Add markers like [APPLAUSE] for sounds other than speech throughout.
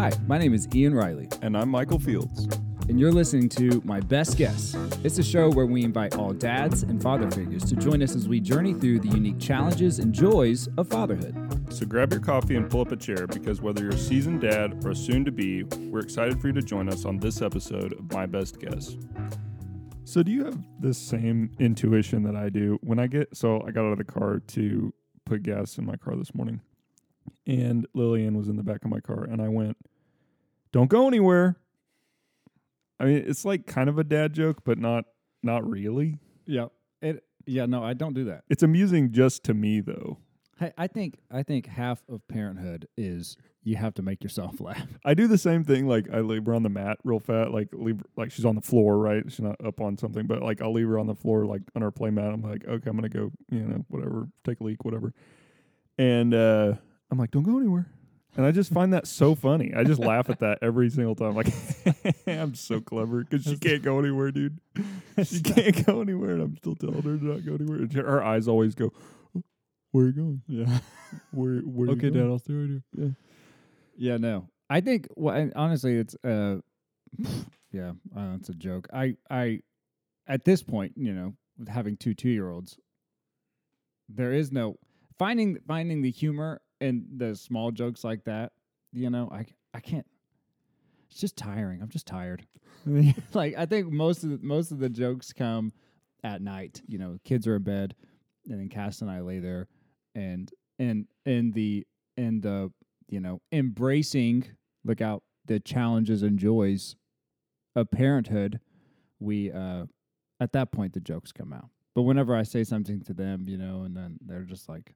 Hi, my name is Ian Riley, And I'm Michael Fields. and you're listening to My Best Guess. It's a show where we invite all dads and father figures to join us as we journey through the unique challenges and joys of fatherhood. So grab your coffee and pull up a chair because whether you're a seasoned dad or soon to be, we're excited for you to join us on this episode of My Best Guess. So, do you have the same intuition that I do when I get? So, I got out of the car to put gas in my car this morning, and Lillian was in the back of my car, and I went, Don't go anywhere. I mean, it's like kind of a dad joke, but not not really. Yeah. It yeah, no, I don't do that. It's amusing just to me though. Hey, I think I think half of parenthood is you have to make yourself [LAUGHS] laugh. I do the same thing. Like I leave her on the mat real fat. Like leave like she's on the floor, right? She's not up on something, but like I'll leave her on the floor, like on her play mat. I'm like, okay, I'm gonna go, you know, whatever, take a leak, whatever. And uh I'm like, don't go anywhere. And I just find that so funny. I just laugh at that every single time. Like, [LAUGHS] I'm so clever because she can't go anywhere, dude. She [LAUGHS] can't go anywhere, and I'm still telling her to not go anywhere. And her eyes always go, "Where are you going? Yeah. [LAUGHS] Where? Where? are you going? okay, going?" Dad, I'll stay right here. Yeah. Yeah, no. I think well, and honestly, it's uh, [SIGHS] yeah, uh, it's a joke. I I at this point, you know, with having two two year olds, there is no finding finding the humor in the small jokes like that. You know, I I can't. It's just tiring. I'm just tired. [LAUGHS] [LAUGHS] like I think most of the, most of the jokes come at night. You know, kids are in bed, and then Cass and I lay there, and and and the and the you know embracing look out the challenges and joys of parenthood. We uh at that point the jokes come out. But whenever I say something to them, you know, and then they're just like,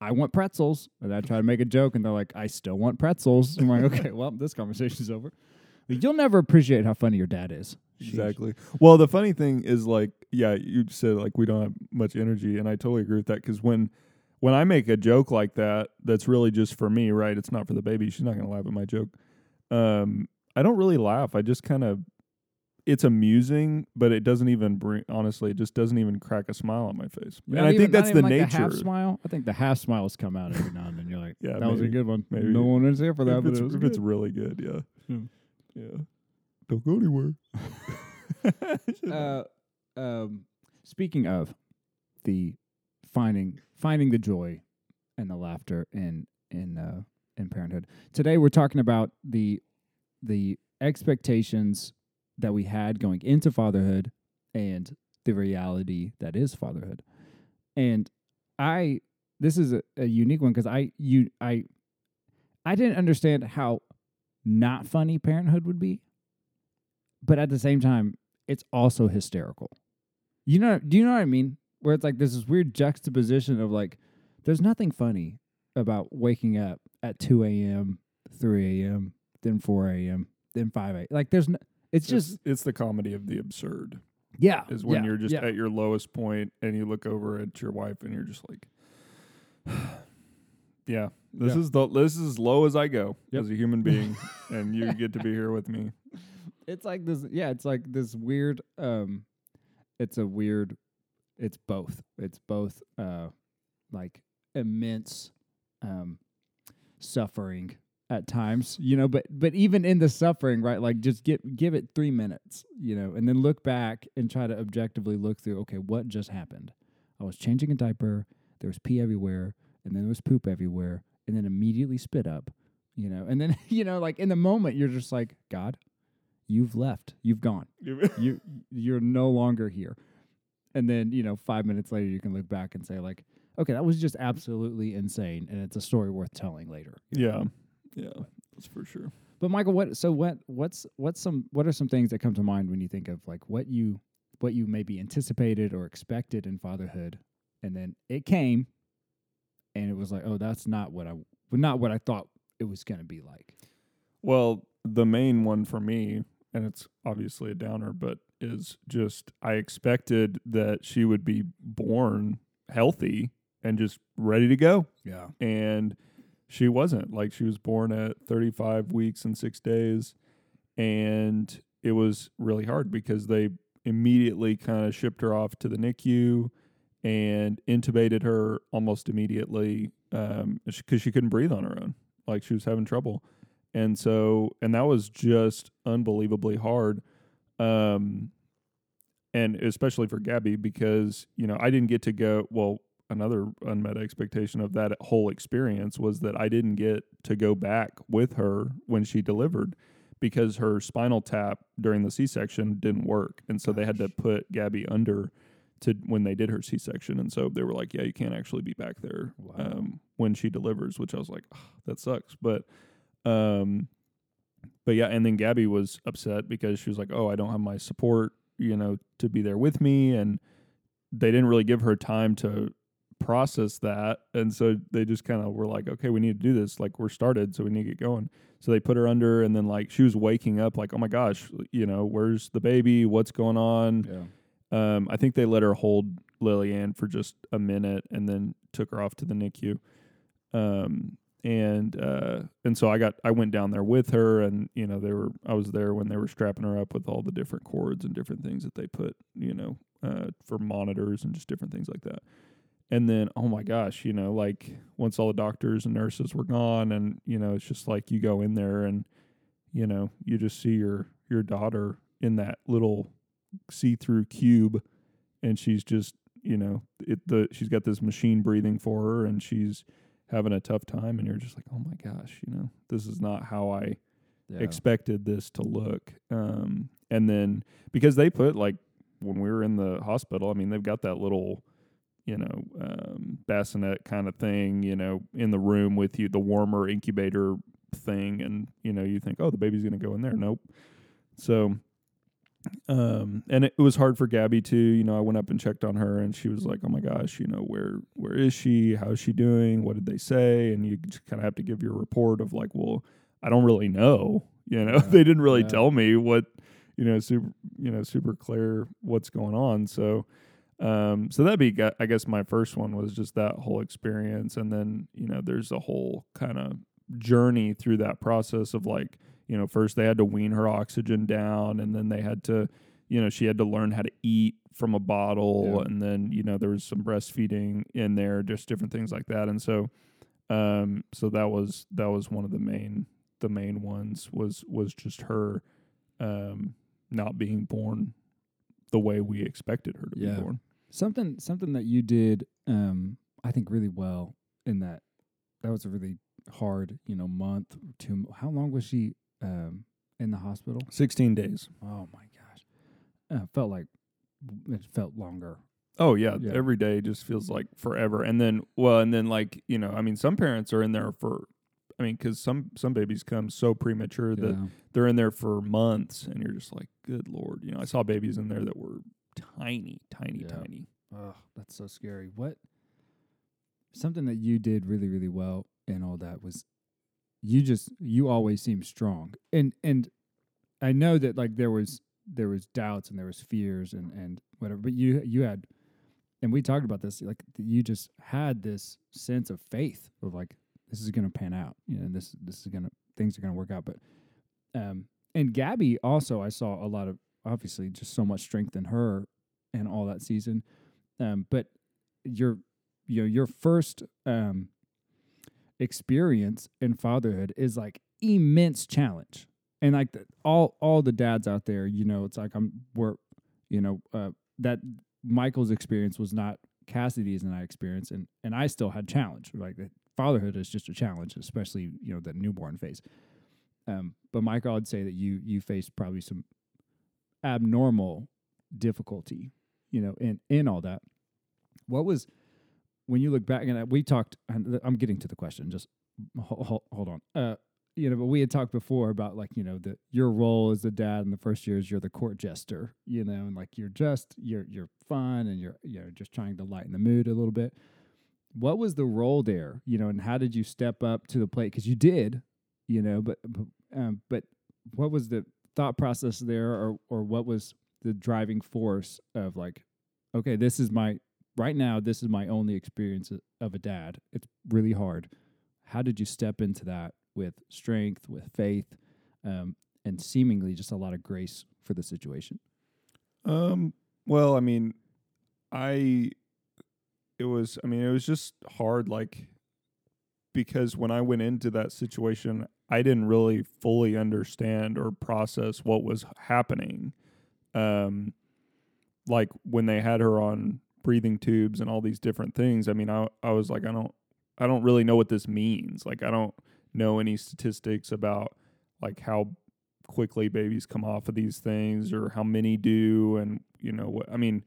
I want pretzels. And I try to make a joke and they're like, I still want pretzels. I'm like, okay, well, this conversation's over. Like, You'll never appreciate how funny your dad is. Sheesh. Exactly. Well, the funny thing is, like, yeah, you said like we don't have much energy, and I totally agree with that. Because when when I make a joke like that, that's really just for me, right? It's not for the baby. She's not gonna laugh at my joke. Um, I don't really laugh. I just kind of, it's amusing, but it doesn't even bring. Honestly, it just doesn't even crack a smile on my face. Not and I even- think that's the like nature. A half smile. I think the half smiles come out every now and then. You're like, Yeah, that was a good one. Maybe. No one is here for that, if but it's, it was if good. it's really good, yeah, Hmm. yeah. Don't go anywhere. [LAUGHS] uh, um, speaking of the finding finding the joy and the laughter in in uh, in parenthood. Today we're talking about the the expectations that we had going into fatherhood and the reality that is fatherhood. And I this is a, a unique one because I you I I didn't understand how not funny parenthood would be. But at the same time, it's also hysterical. You know, do you know what I mean? Where it's like there's this weird juxtaposition of like, there's nothing funny about waking up at 2 a.m., 3 a.m., then 4 a.m., then 5 a.m. Like there's, no, it's just it's, it's the comedy of the absurd. yeah, is when yeah, you're just yeah. at your lowest point and you look over at your wife and you're just like [SIGHS] yeah this Yeah. is the this is as low as i go Yep. as a human being [LAUGHS] and you get to be here with me it's like this yeah it's like this weird um it's a weird it's both it's both uh like immense um suffering at times you know but but even in the suffering right like just give give it 3 minutes you know and then look back and try to objectively look through okay what just happened? I was changing a diaper there was pee everywhere and then there was poop everywhere and then immediately spit up you know and then [LAUGHS] you know like in the moment you're just like god you've left. You've gone. [LAUGHS] You you're no longer here. And then you know five minutes later you can look back and say like okay that was just absolutely insane and it's a story worth telling later. Yeah. know? Yeah that's for sure. But michael what so what what's what's some what are some things that come to mind when you think of like what you what you maybe anticipated or expected in fatherhood? And then it came and it was like oh that's not what i not what i thought it was going to be like. Well the main one for me and it's obviously a downer but is just i expected that she would be born healthy and just ready to go. Yeah. And she wasn't. Like she was born at 35 weeks and 6 days and it was really hard because they immediately kind of shipped her off to the NICU and intubated her almost immediately um cuz she couldn't breathe on her own. Like she was having trouble. And so and that was just unbelievably hard um and especially for Gabby because you know I didn't get to go well another unmet expectation of that whole experience was that I didn't get to go back with her when she delivered because her spinal tap during the C-section didn't work. And so they had to put Gabby under to when they did her C-section. And so they were like yeah you can't actually be back there Wow. um, when she delivers which I was like "Ah, that sucks. But um but yeah and then Gabby was upset because she was like oh I don't have my support you know to be there with me. And they didn't really give her time to process that and so they just kind of were like okay we need to do this like we're started so we need to get going so they put her under and then like she was waking up like oh my gosh you know where's the baby what's going on Yeah. um, I think they let her hold Lillian for just a minute and then took her off to the NICU. Um, and uh, and so I got I went down there with her, and you know they were I was there when they were strapping her up with all the different cords and different things that they put you know uh, for monitors and just different things like that. And then oh my gosh, you know like once all the doctors and nurses were gone, and you know it's just like you go in there and you know you just see your your daughter in that little see-through cube and she's just you know it the she's got this machine breathing for her and she's having a tough time and you're just like oh my gosh you know this is not how i Yeah. expected this to look um and then because they put like when we were in the hospital i mean they've got that little you know um bassinet kind of thing you know in the room with you the warmer incubator thing and you know you think oh the baby's going to go in there. Nope. So um and it, it was hard for Gabby too you know I went up and checked on her and she was like oh my gosh you know where where is she? How's she doing? What did they say? And you kind of have to give your report of like well I don't really know [LAUGHS] you know? Yeah, they didn't really yeah. tell me what you know super you know super clear what's going on. So um so that'd be I guess my first one was just that whole experience. And then you know there's a whole kind of journey through that process of like you know first they had to wean her oxygen down and then they had to you know she had to learn how to eat from a bottle. Yeah. and then you know there was some breastfeeding in there just different things like that. And so um so that was that was one of the main the main ones was was just her um not being born the way we expected her to Yeah. be born Something something that you did um I think really well in that that was a really hard, you know, month two how long was she um in the hospital? 16 days Oh my gosh. Uh, felt like it felt longer. Oh yeah, Yeah. every day just feels like forever. And then well, and then like, you know, I mean some parents are in there for I mean cuz some some babies come so premature that Yeah. they're in there for months and you're just like, good lord. You know, I saw babies in there that were tiny, tiny, Yeah. tiny. Oh, that's so scary. What something that you did really, really well and all that was you just you always seemed strong. And and I know that like there was there was doubts and there was fears and and whatever, but you you had and we talked about this like you just had this sense of faith of like this is going to pan out, you know, this this is going to things are going to work out, but um and Gabby also I saw a lot of obviously just so much strength in her and all that season. Um, but your you know your first um experience in fatherhood is like immense challenge. And like the, all all the dads out there, you know, it's like I'm we're you know, uh that Michael's experience was not Cassidy's and I experience and and I still had challenge. Like fatherhood is just a challenge, especially, you know, the newborn phase. Um, but Michael, I'd say that you you faced probably some abnormal difficulty, you know, in in all that. What was when you look back and we talked? and I'm getting to the question. Just hold, hold on. Uh, you know, but we had talked before about like you know the your role as the dad in the first years. You're the court jester, you know, and like you're just you're you're fun and you're you know just trying to lighten the mood a little bit. What was the role there, you know, and how did you step up to the plate? Because you did, you know, but um, but what was the thought process there, or or what was the driving force of like, okay, this is my right now. This is my only experience of a dad. It's really hard. How did you step into that with strength, with faith, um, and seemingly just a lot of grace for the situation? Um well, I mean, I it was I mean, it was just hard like because when I went into that situation, I didn't really fully understand or process what was happening. Um, like when they had her on breathing tubes and all these different things. I mean, I I was like, I don't I don't really know what this means. Like, I don't know any statistics about like how quickly babies come off of these things or how many do and you know what I mean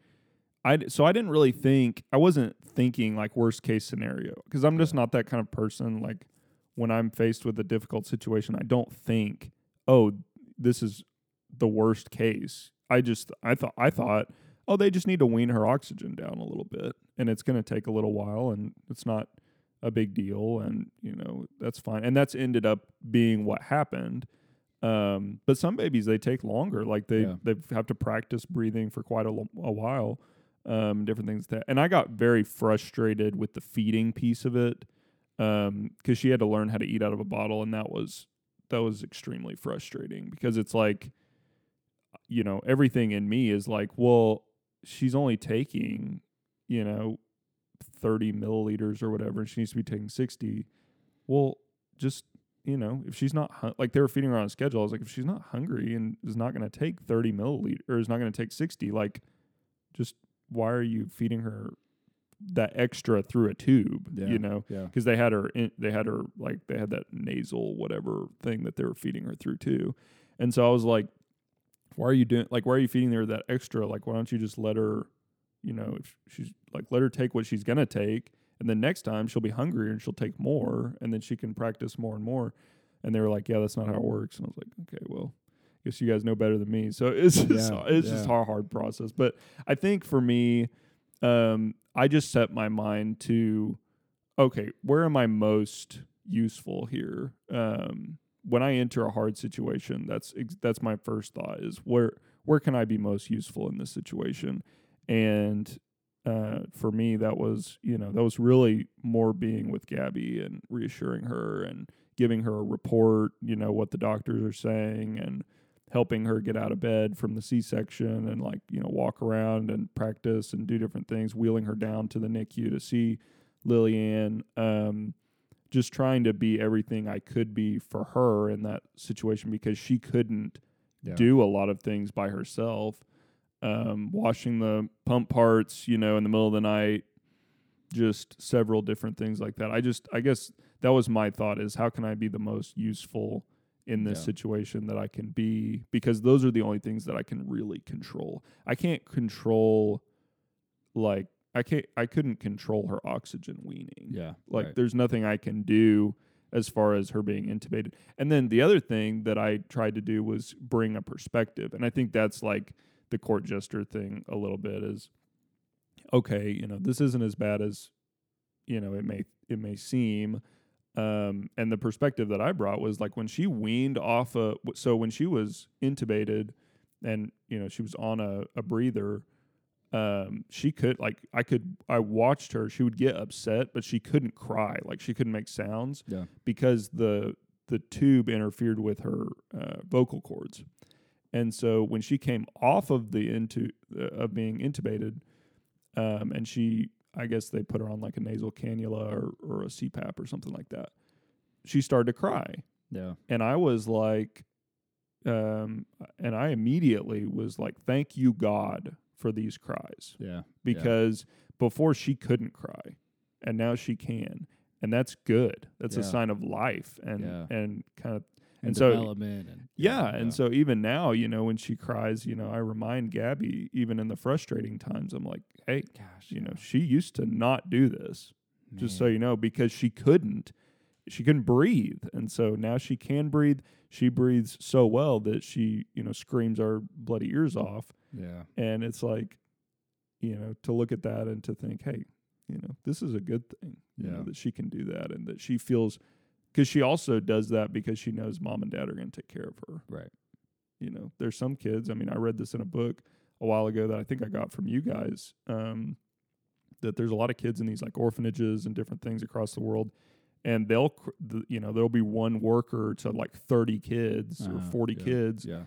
I so I didn't really think I wasn't thinking like worst case scenario because I'm just not that kind of person like when I'm faced with a difficult situation I don't think oh this is the worst case. I just I thought I thought oh they just need to wean her oxygen down a little bit and it's going to take a little while and it's not a big deal and you know that's fine. And that's ended up being what happened um, but some babies they take longer like they Yeah. they have to practice breathing for quite a, lo- a while um, different things that. And i got very frustrated with the feeding piece of it because she had to learn how to eat out of a bottle and that was that was extremely frustrating because it's like you know everything in me is like well she's only taking you know 30 milliliters or whatever and she needs to be taking 60 well just you know if she's not hun- like they were feeding her on a schedule. I was like if she's not hungry and is not going to take 30 milliliters or is not going to take 60 like just why are you feeding her that extra through a tube Yeah. you know Yeah. because they had her in, they had her like they had that nasal whatever thing that they were feeding her through too and so i was like why are you doing like why are you feeding her that extra like why don't you just let her you know if she's like let her take what she's gonna take and then next time she'll be hungrier and she'll take more and then she can practice more and more and they were like yeah that's not how it works and i was like okay well guess you guys know better than me. So [LAUGHS] it's just, Yeah, it's just a hard process. But i think for me um i just set my mind to okay where am i most useful here? Um when i enter a hard situation that's that's my first thought is where where can i be most useful in this situation? And uh, for me, that was you know that was really more being with Gabby and reassuring her and giving her a report, you know what the doctors are saying, and helping her get out of bed from the C-section and like you know walk around and practice and do different things, wheeling her down to the NICU to see Lillian. Um, just trying to be everything I could be for her in that situation because she couldn't Yeah. do a lot of things by herself. Um, washing the pump parts, you know, in the middle of the night, just several different things like that. I just, I guess that was my thought is how can I be the most useful in this Yeah. situation that I can be because those are the only things that I can really control. I can't control like I can't I couldn't control her oxygen weaning. Yeah. Like right. there's nothing I can do as far as her being intubated. And then the other thing that I tried to do was bring a perspective. And I think that's like the court jester thing a little bit is okay, you know, this isn't as bad as you know, it may it may seem. Um, and the perspective that I brought was like when she weaned off a so when she was intubated and you know she was on a, a breather um she could like i could i watched her she would get upset but she couldn't cry like she couldn't make sounds Yeah. because the the tube interfered with her uh, vocal cords and so when she came off of the into uh, of being intubated um and she i guess they put her on like a nasal cannula or, or a cpap or something like that she started to cry Yeah. and I was like, um, and I immediately was like, thank you, God, for these cries Yeah. because before she couldn't cry and now she can. And that's good. That's a sign of life and, Yeah. and kind of, And, And so- development and yeah. And so even now, you know, when she cries, you know, I remind Gabby, even in the frustrating times, I'm like, hey, gosh, you know, she used to not do this just so you know, because she couldn't. She couldn't breathe. And so now she can breathe. She breathes so well that she, you know, screams our bloody ears off. Yeah. And it's like, you know, to look at that and to think, hey, you know, this is a good thing, you know, Yeah. that she can do that and that she feels, because she also does that because she knows mom and dad are going to take care of her. Right. You know, there's some kids, I mean, I read this in a book a while ago that I think I got from you guys. Um, that there's a lot of kids in these like orphanages and different things across the world and they'll cr- the, you know there'll be one worker to like 30 kids or Uh-huh, 40 yeah, kids Yeah.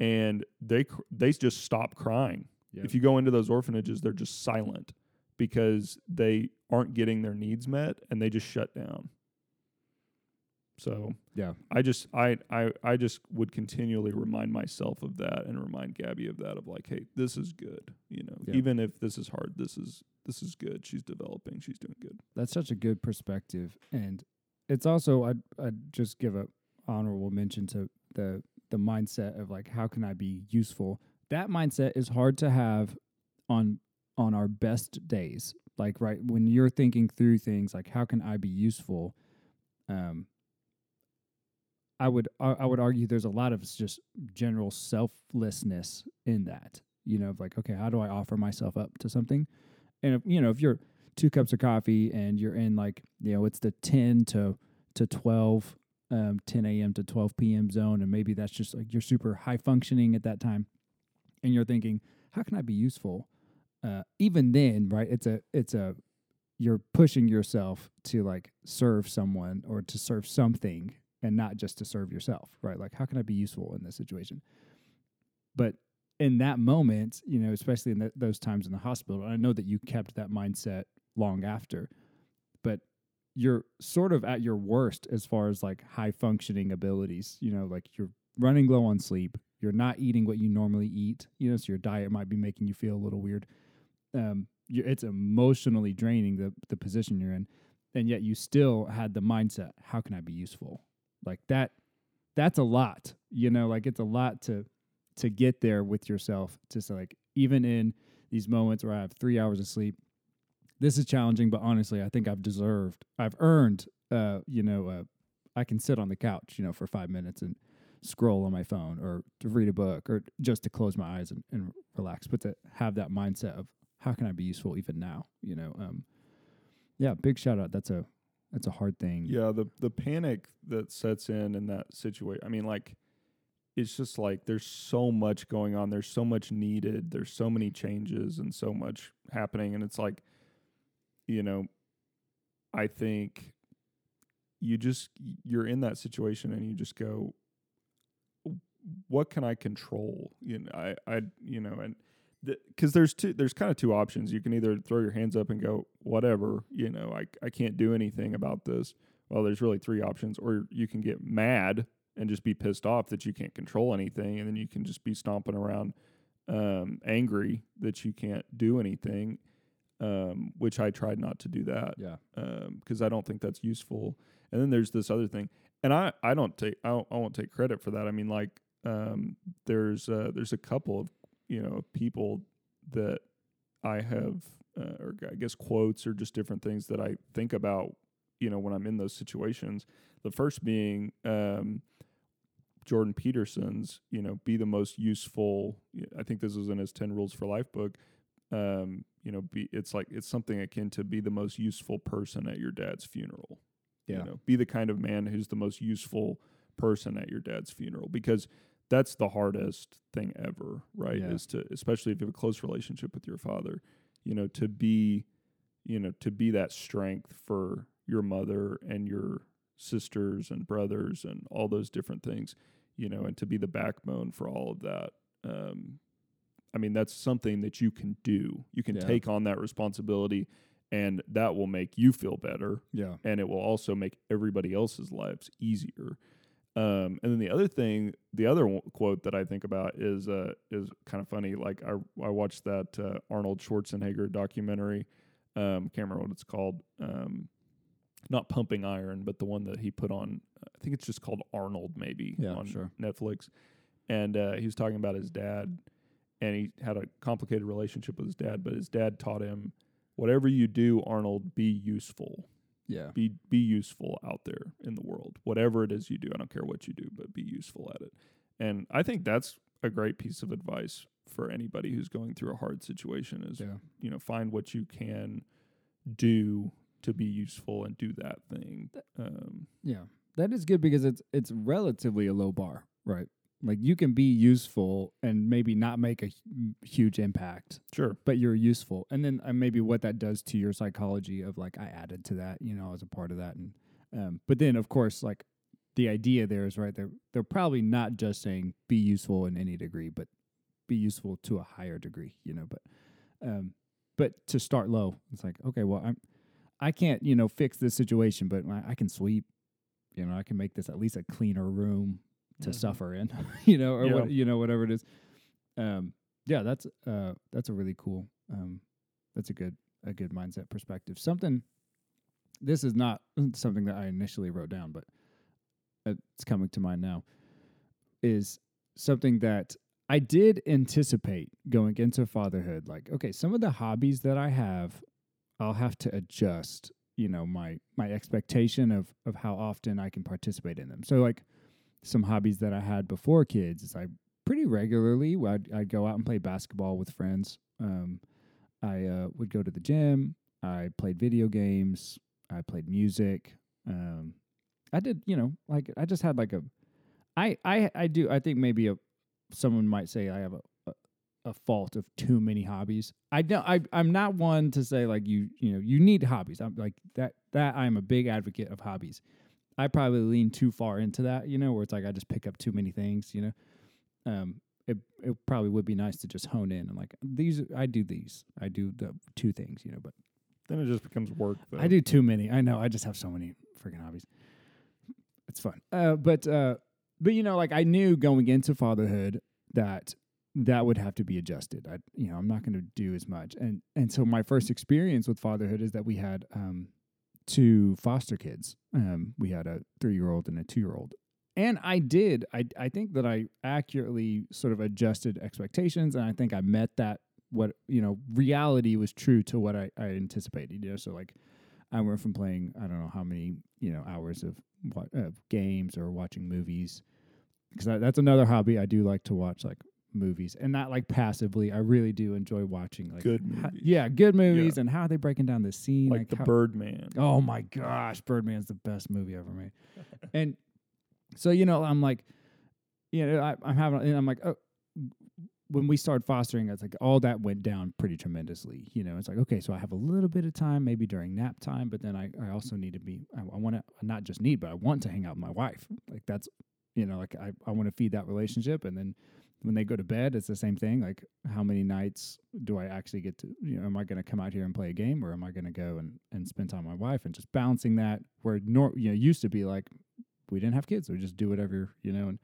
and they cr- they just stop crying Yep. if you go into those orphanages they're just silent because they aren't getting their needs met and they just shut down So Yeah. I just I I I just would continually remind myself of that and remind Gabby of that of like, hey, this is good. You know, Yeah. even if this is hard, this is this is good. She's developing. She's doing good. That's such a good perspective, and it's also I'd I'd just give a honorable mention to the the mindset of like how can I be useful. That mindset is hard to have on on our best days. Like right when you're thinking through things like how can I be useful. Um, I would I I would argue there's a lot of just general selflessness in that. You know, of like okay, how do I offer myself up to something? And if, you know, if you're two cups of coffee and you're in like you know it's the 10 to to 12 um 10 a.m to 12 p.m zone and maybe that's just like you're super high functioning at that time and you're thinking how can i be useful uh even then right it's a it's a you're pushing yourself to like serve someone or to serve something and not just to serve yourself right? Like how can i be useful in this situation? But in that moment you know especially in th those times in the hospital i know that you kept that mindset long after but you're sort of at your worst as far as like high functioning abilities you know like you're running low on sleep you're not eating what you normally eat you know so your diet might be making you feel a little weird. Um it's emotionally draining the the position you're in and yet you still had the mindset how can i be useful like that that's a lot you know like it's a lot to to get there with yourself to like even in these moments where i have 3 hours of sleep this is challenging but honestly i think i've deserved i've earned uh you know uh i can sit on the couch you know for 5 minutes and scroll on my phone or to read a book or just to close my eyes and, and relax but to have that mindset of how can i be useful even now you know um yeah big shout out. That's a that's a hard thing Yeah, the the panic that sets in in that situation. I mean, like, it's just like there's so much going on. There's so much needed. There's so many changes and so much happening, and it's like, you know, I think you just you're in that situation and you just go, what can I control? You know, I I you know and because there's two there's kind of two options you can either throw your hands up and go whatever you know I, I can't do anything about this well there's really three options or you can get mad and just be pissed off that you can't control anything and then you can just be stomping around um, angry that you can't do anything um, which i tried not to do that yeah because I don't think that's useful. And then there's this other thing, and I I don't take I, don't, I won't take credit for that. I mean, like um, there's uh, there's a couple of you know people that I have uh, or I guess quotes or just different things that I think about you know when I'm in those situations. The first being um, Jordan Peterson's you know be the most useful. I think this was in his Ten Rules for Life book um, you know, be it's like it's something akin to be the most useful person at your dad's funeral. Yeah. You know, be the kind of man who's the most useful person at your dad's funeral because that's the hardest thing ever, right? Yeah. Is to especially if you have a close relationship with your father, you know, to be you know, to be that strength for your mother and your sisters and brothers and all those different things, you know, and to be the backbone for all of that. Um, I mean, that's something that you can do. You can Yeah. take on that responsibility, and that will make you feel better, yeah and it will also make everybody else's lives easier. Um, and then the other thing, the other quote that I think about is uh, is kind of funny. Like I I watched that uh, Arnold Schwarzenegger documentary. Um, can't remember what it's called. Um, not Pumping Iron, but the one that he put on. I think it's just called Arnold, maybe Yeah, on sure. Netflix. And uh, he was talking about his dad, and he had a complicated relationship with his dad. But his dad taught him, whatever you do, Arnold, be useful yeah. be be useful out there in the world. Whatever it is you do i don't care what you do but be useful at it. And i think that's a great piece of advice for anybody who's going through a hard situation is yeah. you know find what you can do to be useful and do that thing. Um Yeah, that is good because it's it's relatively a low bar, right? Like you can be useful and maybe not make a huge impact, sure but you're useful. And then uh, maybe what that does to your psychology of like I added to that, you know, as a part of that. And um, but then of course, like the idea there is right. They're they're probably not just saying be useful in any degree, but be useful to a higher degree, you know. But um, but to start low, it's like okay, well I'm I can't you know fix this situation, but I, I can sweep you know, I can make this at least a cleaner room to Mhm. suffer in, [LAUGHS] you know, or Yeah. what, you know, whatever it is. Um, yeah, that's uh, that's a really cool. Um, that's a good a good mindset perspective. Something. This is not [LAUGHS] something that I initially wrote down, but it's coming to mind now. Is something that I did anticipate going into fatherhood. Like, okay, some of the hobbies that I have, I'll have to adjust. You know, my my expectation of of how often I can participate in them. So, like, some hobbies that I had before kids is I pretty regularly I'd, I'd go out and play basketball with friends. Um, I uh, would go to the gym. I played video games. I played music. Um, I did, you know, like I just had like a, I I I do. I think maybe a someone might say I have a, a fault of too many hobbies. I don't. I I'm not one to say like you you know you need hobbies. I'm like that that I'm a big advocate of hobbies. I probably lean too far into that, you know, where it's like I just pick up too many things, you know. Um, it it probably would be nice to just hone in and like these. I do these. I do the two things, you know, but Then it just becomes work. Though. I do too many. I know. I just have so many freaking hobbies. It's fun. Uh, but uh, but you know, like I knew going into fatherhood that that would have to be adjusted. I you know I'm not going to do as much. And and so my first experience with fatherhood is that we had um, two foster kids. Um, we had a three year old and a two year old. And I did. I I think that I accurately sort of adjusted expectations, and I think I met that. What you know, reality was true to what I, I anticipated. You know, so like I went from playing I don't know how many you know hours of uh, games or watching movies because that's another hobby. I do like to watch like movies and not like passively. I really do enjoy watching like Good movies. yeah, good movies and how are they breaking down the scene like, the how- Birdman. Oh my gosh, Birdman's the best movie ever made. [LAUGHS] and so you know, I'm like, you know, I, I'm having, and I'm like, oh, when we started fostering, it's like all that went down pretty tremendously. You know, it's like okay, so I have a little bit of time, maybe during nap time, but then I, I also need to be, I, I want to not just need, but I want to hang out with my wife. Like that's, you know, like I, I want to feed that relationship, and then when they go to bed, it's the same thing. Like, how many nights do I actually get to, you know, am I going to come out here and play a game or am I going to go and, and spend time with my wife and just balancing that where, nor, you know, used to be like, we didn't have kids. We just do whatever, you know. And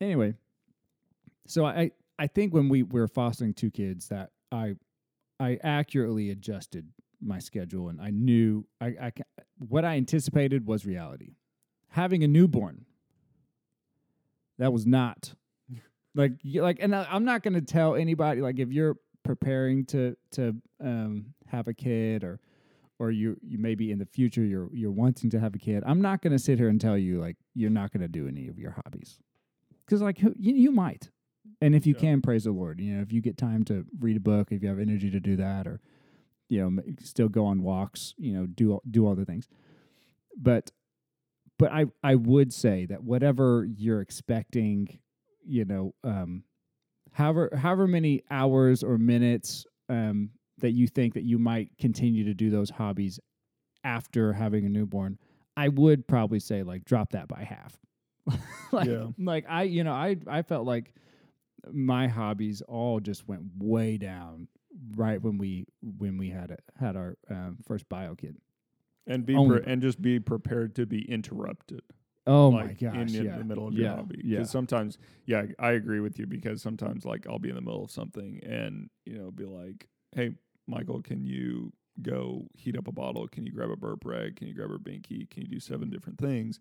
anyway, so I, I think when we were fostering two kids that I, I accurately adjusted my schedule and I knew I, I what I anticipated was reality. Having a newborn, that was not like you, like and I, i'm not going to tell anybody like if you're preparing to to um have a kid or or you you maybe in the future you're you're wanting to have a kid i'm not going to sit here and tell you like you're not going to do any of your hobbies. Because like who, you, you might. And if you Yeah. can praise the lord you know if you get time to read a book if you have energy to do that or you know still go on walks you know do do all the things. But but i i would say that whatever you're expecting you know um however however many hours or minutes um that you think that you might continue to do those hobbies after having a newborn i would probably say like drop that by half [LAUGHS] like Yeah. like i you know i i felt like my hobbies all just went way down right when we when we had a, had our um, first bio kid and be pre- and just be prepared to be interrupted. Oh like my gosh in, in yeah the middle of yeah your hobby. yeah Because sometimes, yeah, I agree with you. Because sometimes, like, I'll be in the middle of something, and you know, be like, "Hey, Michael, can you go heat up a bottle? Can you grab a burp rag? Can you grab a binky? Can you do seven different things?"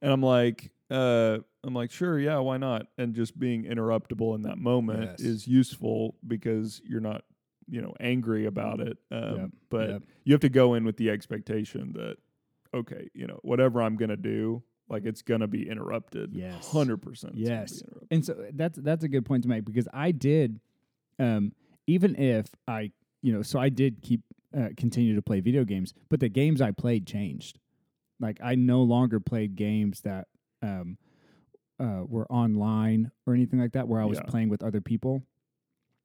And I'm like, uh, I'm like, sure, yeah, why not? And just being interruptible in that moment Yes. is useful because you're not, you know, angry about it. Um, Yep, but yep. you have to go in with the expectation that, okay, you know, whatever I'm gonna do, like it's gonna be interrupted. Yes. hundred percent. Yes. And so that's that's a good point to make because I did, um, even if I you know, so I did keep uh, continue to play video games, but the games I played changed. Like I no longer played games that um, uh, were online or anything like that, where I was Yeah. playing with other people,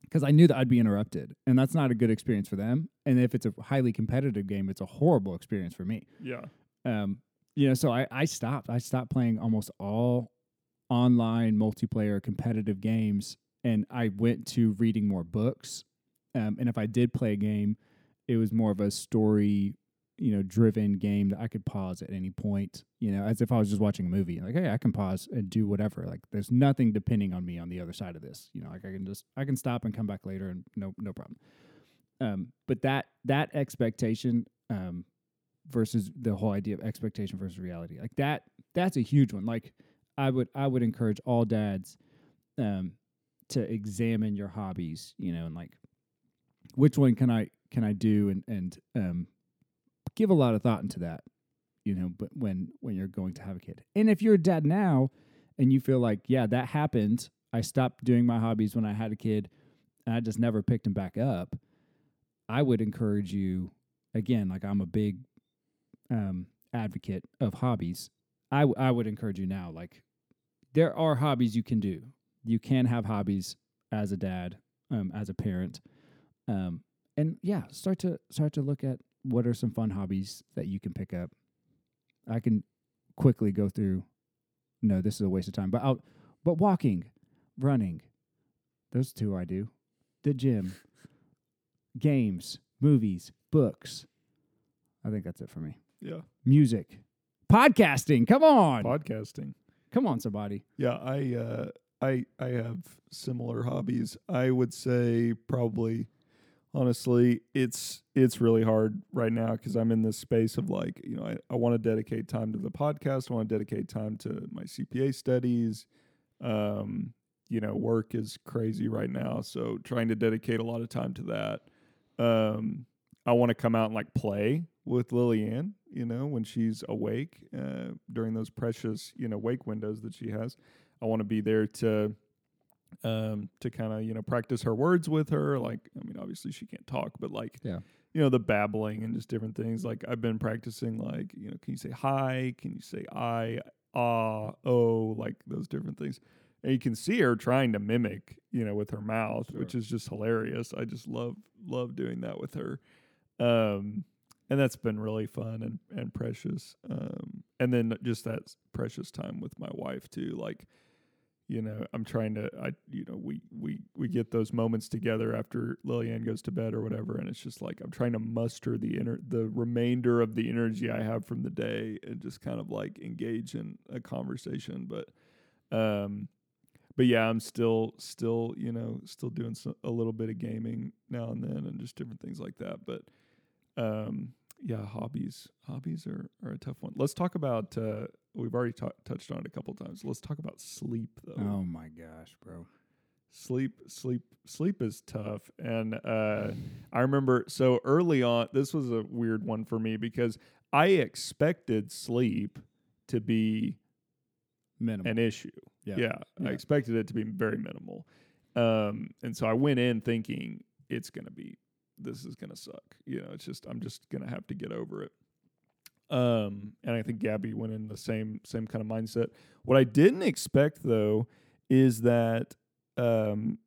because I knew that I'd be interrupted, and that's not a good experience for them. And if it's a highly competitive game, it's a horrible experience for me Yeah. um, you know, so I, I stopped. I stopped playing almost all online multiplayer competitive games, and I went to reading more books. Um, and if I did play a game, it was more of a story you know driven game that I could pause at any point. You know, as if I was just watching a movie. Like, hey, I can pause and do whatever. Like, there's nothing depending on me on the other side of this. You know, like I can just I can stop and come back later and no no problem. Um, but that that expectation um, versus the whole idea of expectation versus reality, like that that's a huge one. Like I would I would encourage all dads um, to examine your hobbies, you know, and like which one can I can I do and and um, give a lot of thought into that, you know. But when when you're going to have a kid, and if you're a dad now and you feel like yeah that happened, I stopped doing my hobbies when I had a kid, and I just never picked them back up. I would encourage you again, like I'm a big um, advocate of hobbies. I w- I would encourage you now, like there are hobbies you can do. You can have hobbies as a dad, um, as a parent, um, and yeah, start to start to look at what are some fun hobbies that you can pick up. I can quickly go through. No, this is a waste of time. But out, but walking, running, those two I do. The gym, [LAUGHS] games, movies, books. I think that's it for me. Yeah. Music, podcasting. Come on, Podcasting. come on, somebody. Yeah, I uh I I have similar hobbies. I would say probably honestly, it's it's really hard right now cuz I'm in this space of like, you know, I, I want to dedicate time to the podcast, I want to dedicate time to my CPA studies. Um, you know, work is crazy right now, so trying to dedicate a lot of time to that. Um, I want to come out and like play with Lillian, you know, when she's awake uh, during those precious, you know, wake windows that she has. I want to be there to um to kind of, you know, practice her words with her. Like, I mean, obviously she can't talk, but like, Yeah. you know, the babbling and just different things. Like I've been practicing like, you know, can you say hi? Can you say I, ah, oh, like those different things. And you can see her trying to mimic, you know, with her mouth, which is just hilarious. I just love love doing that with her. Um and that's been really fun and, and precious. Um, and then just that precious time with my wife too. Like, you know, I'm trying to, I, you know, we, we, we get those moments together after Lillian goes to bed or whatever. And it's just like, I'm trying to muster the inner, the remainder of the energy I have from the day and just kind of like engage in a conversation. But, um, but yeah, I'm still, still, you know, still doing so, a little bit of gaming now and then and just different things like that. But, um, yeah, hobbies. Hobbies are, are a tough one. Let's talk about. Uh, we've already ta- touched on it a couple times. Let's talk about sleep, though. Oh my gosh, bro. Sleep, sleep, sleep is tough. And uh, I remember so early on. This was a weird one for me because I expected sleep to be Minimum. an issue. Yeah. Yeah, Yeah. I expected it to be very minimal. Um, and so I went in thinking it's going to be, this is to suck. You know, it's just, I'm just to have to get over it. Um, and I think Gabby went in the same, same kind of mindset. What I didn't expect though is that, um,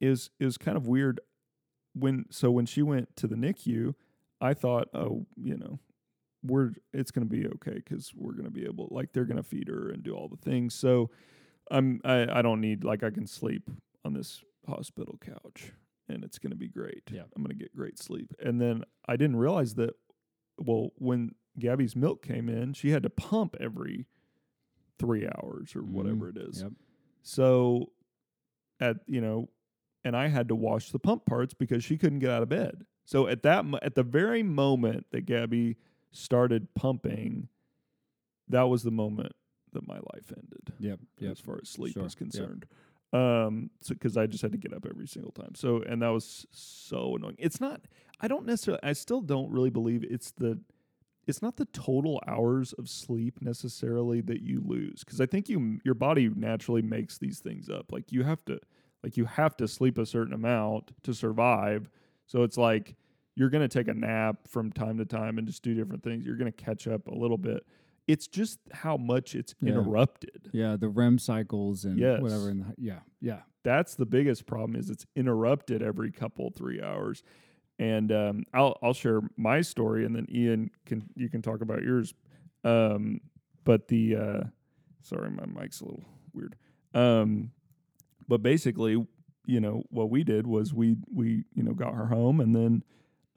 is, is kind of weird when, so when she went to the NICU, I thought, oh, you know, we're it's to be okay because we're to be able like they're to feed her and do all the things so i'm I, I don't need like i can sleep on this hospital couch and it's going to be great Yeah. i'm going to get great sleep and then i didn't realize that well when gabby's milk came in she had to pump every three hours or mm-hmm. whatever it is Yep. so at you know and I had to wash the pump parts because she couldn't get out of bed. So at that at the very moment that Gabby started pumping, that was the moment that my life ended Yep. Yep. as far as sleep Sure. is Yep. Um, so because I just had to get up every single time. So and that was so annoying. It's not. I don't necessarily. I still don't really believe it's the. It's not the total hours of sleep necessarily that you lose because I think you your body naturally makes these things up. Like you have to, like you have to sleep a certain amount to survive. So it's like you're gonna take a nap from time to time and just do different things. You're gonna catch up a little bit. It's just how much it's Yeah. interrupted. Yeah, the REM cycles and Yes. whatever. In the, yeah, yeah, that's the biggest problem is it's interrupted every couple three hours and um, I'll I'll share my story and then Ian can you can talk about yours um, but the uh, sorry my mic's a little weird um, but basically you know what we did was we we you know got her home and then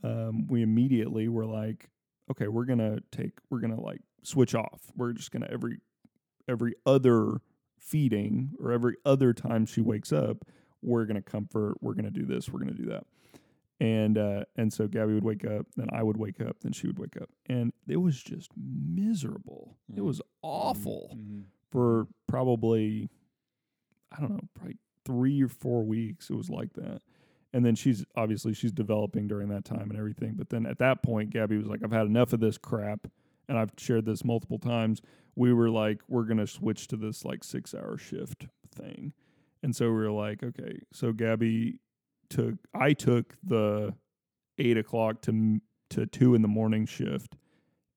um, we immediately were like, okay, we're gonna take, we're gonna like switch off. We're just gonna every every other feeding or every other time she wakes up, we're gonna comfort. We're gonna do this. We're gonna do that. And uh, and so Gabby would wake up, then I would wake up, then she would wake up, and it was just miserable. It Mm. was awful Mhm. for probably I don't know, probably three or four weeks. It was like that. And then she's obviously she's developing during that time and everything. But then at that point, Gabby was like, I've had enough of this crap. And I've shared this multiple times. We were like, we're gonna switch to this like six hour shift thing. And so we were like, okay. So Gabby took I took the eight o'clock to to two in the morning shift,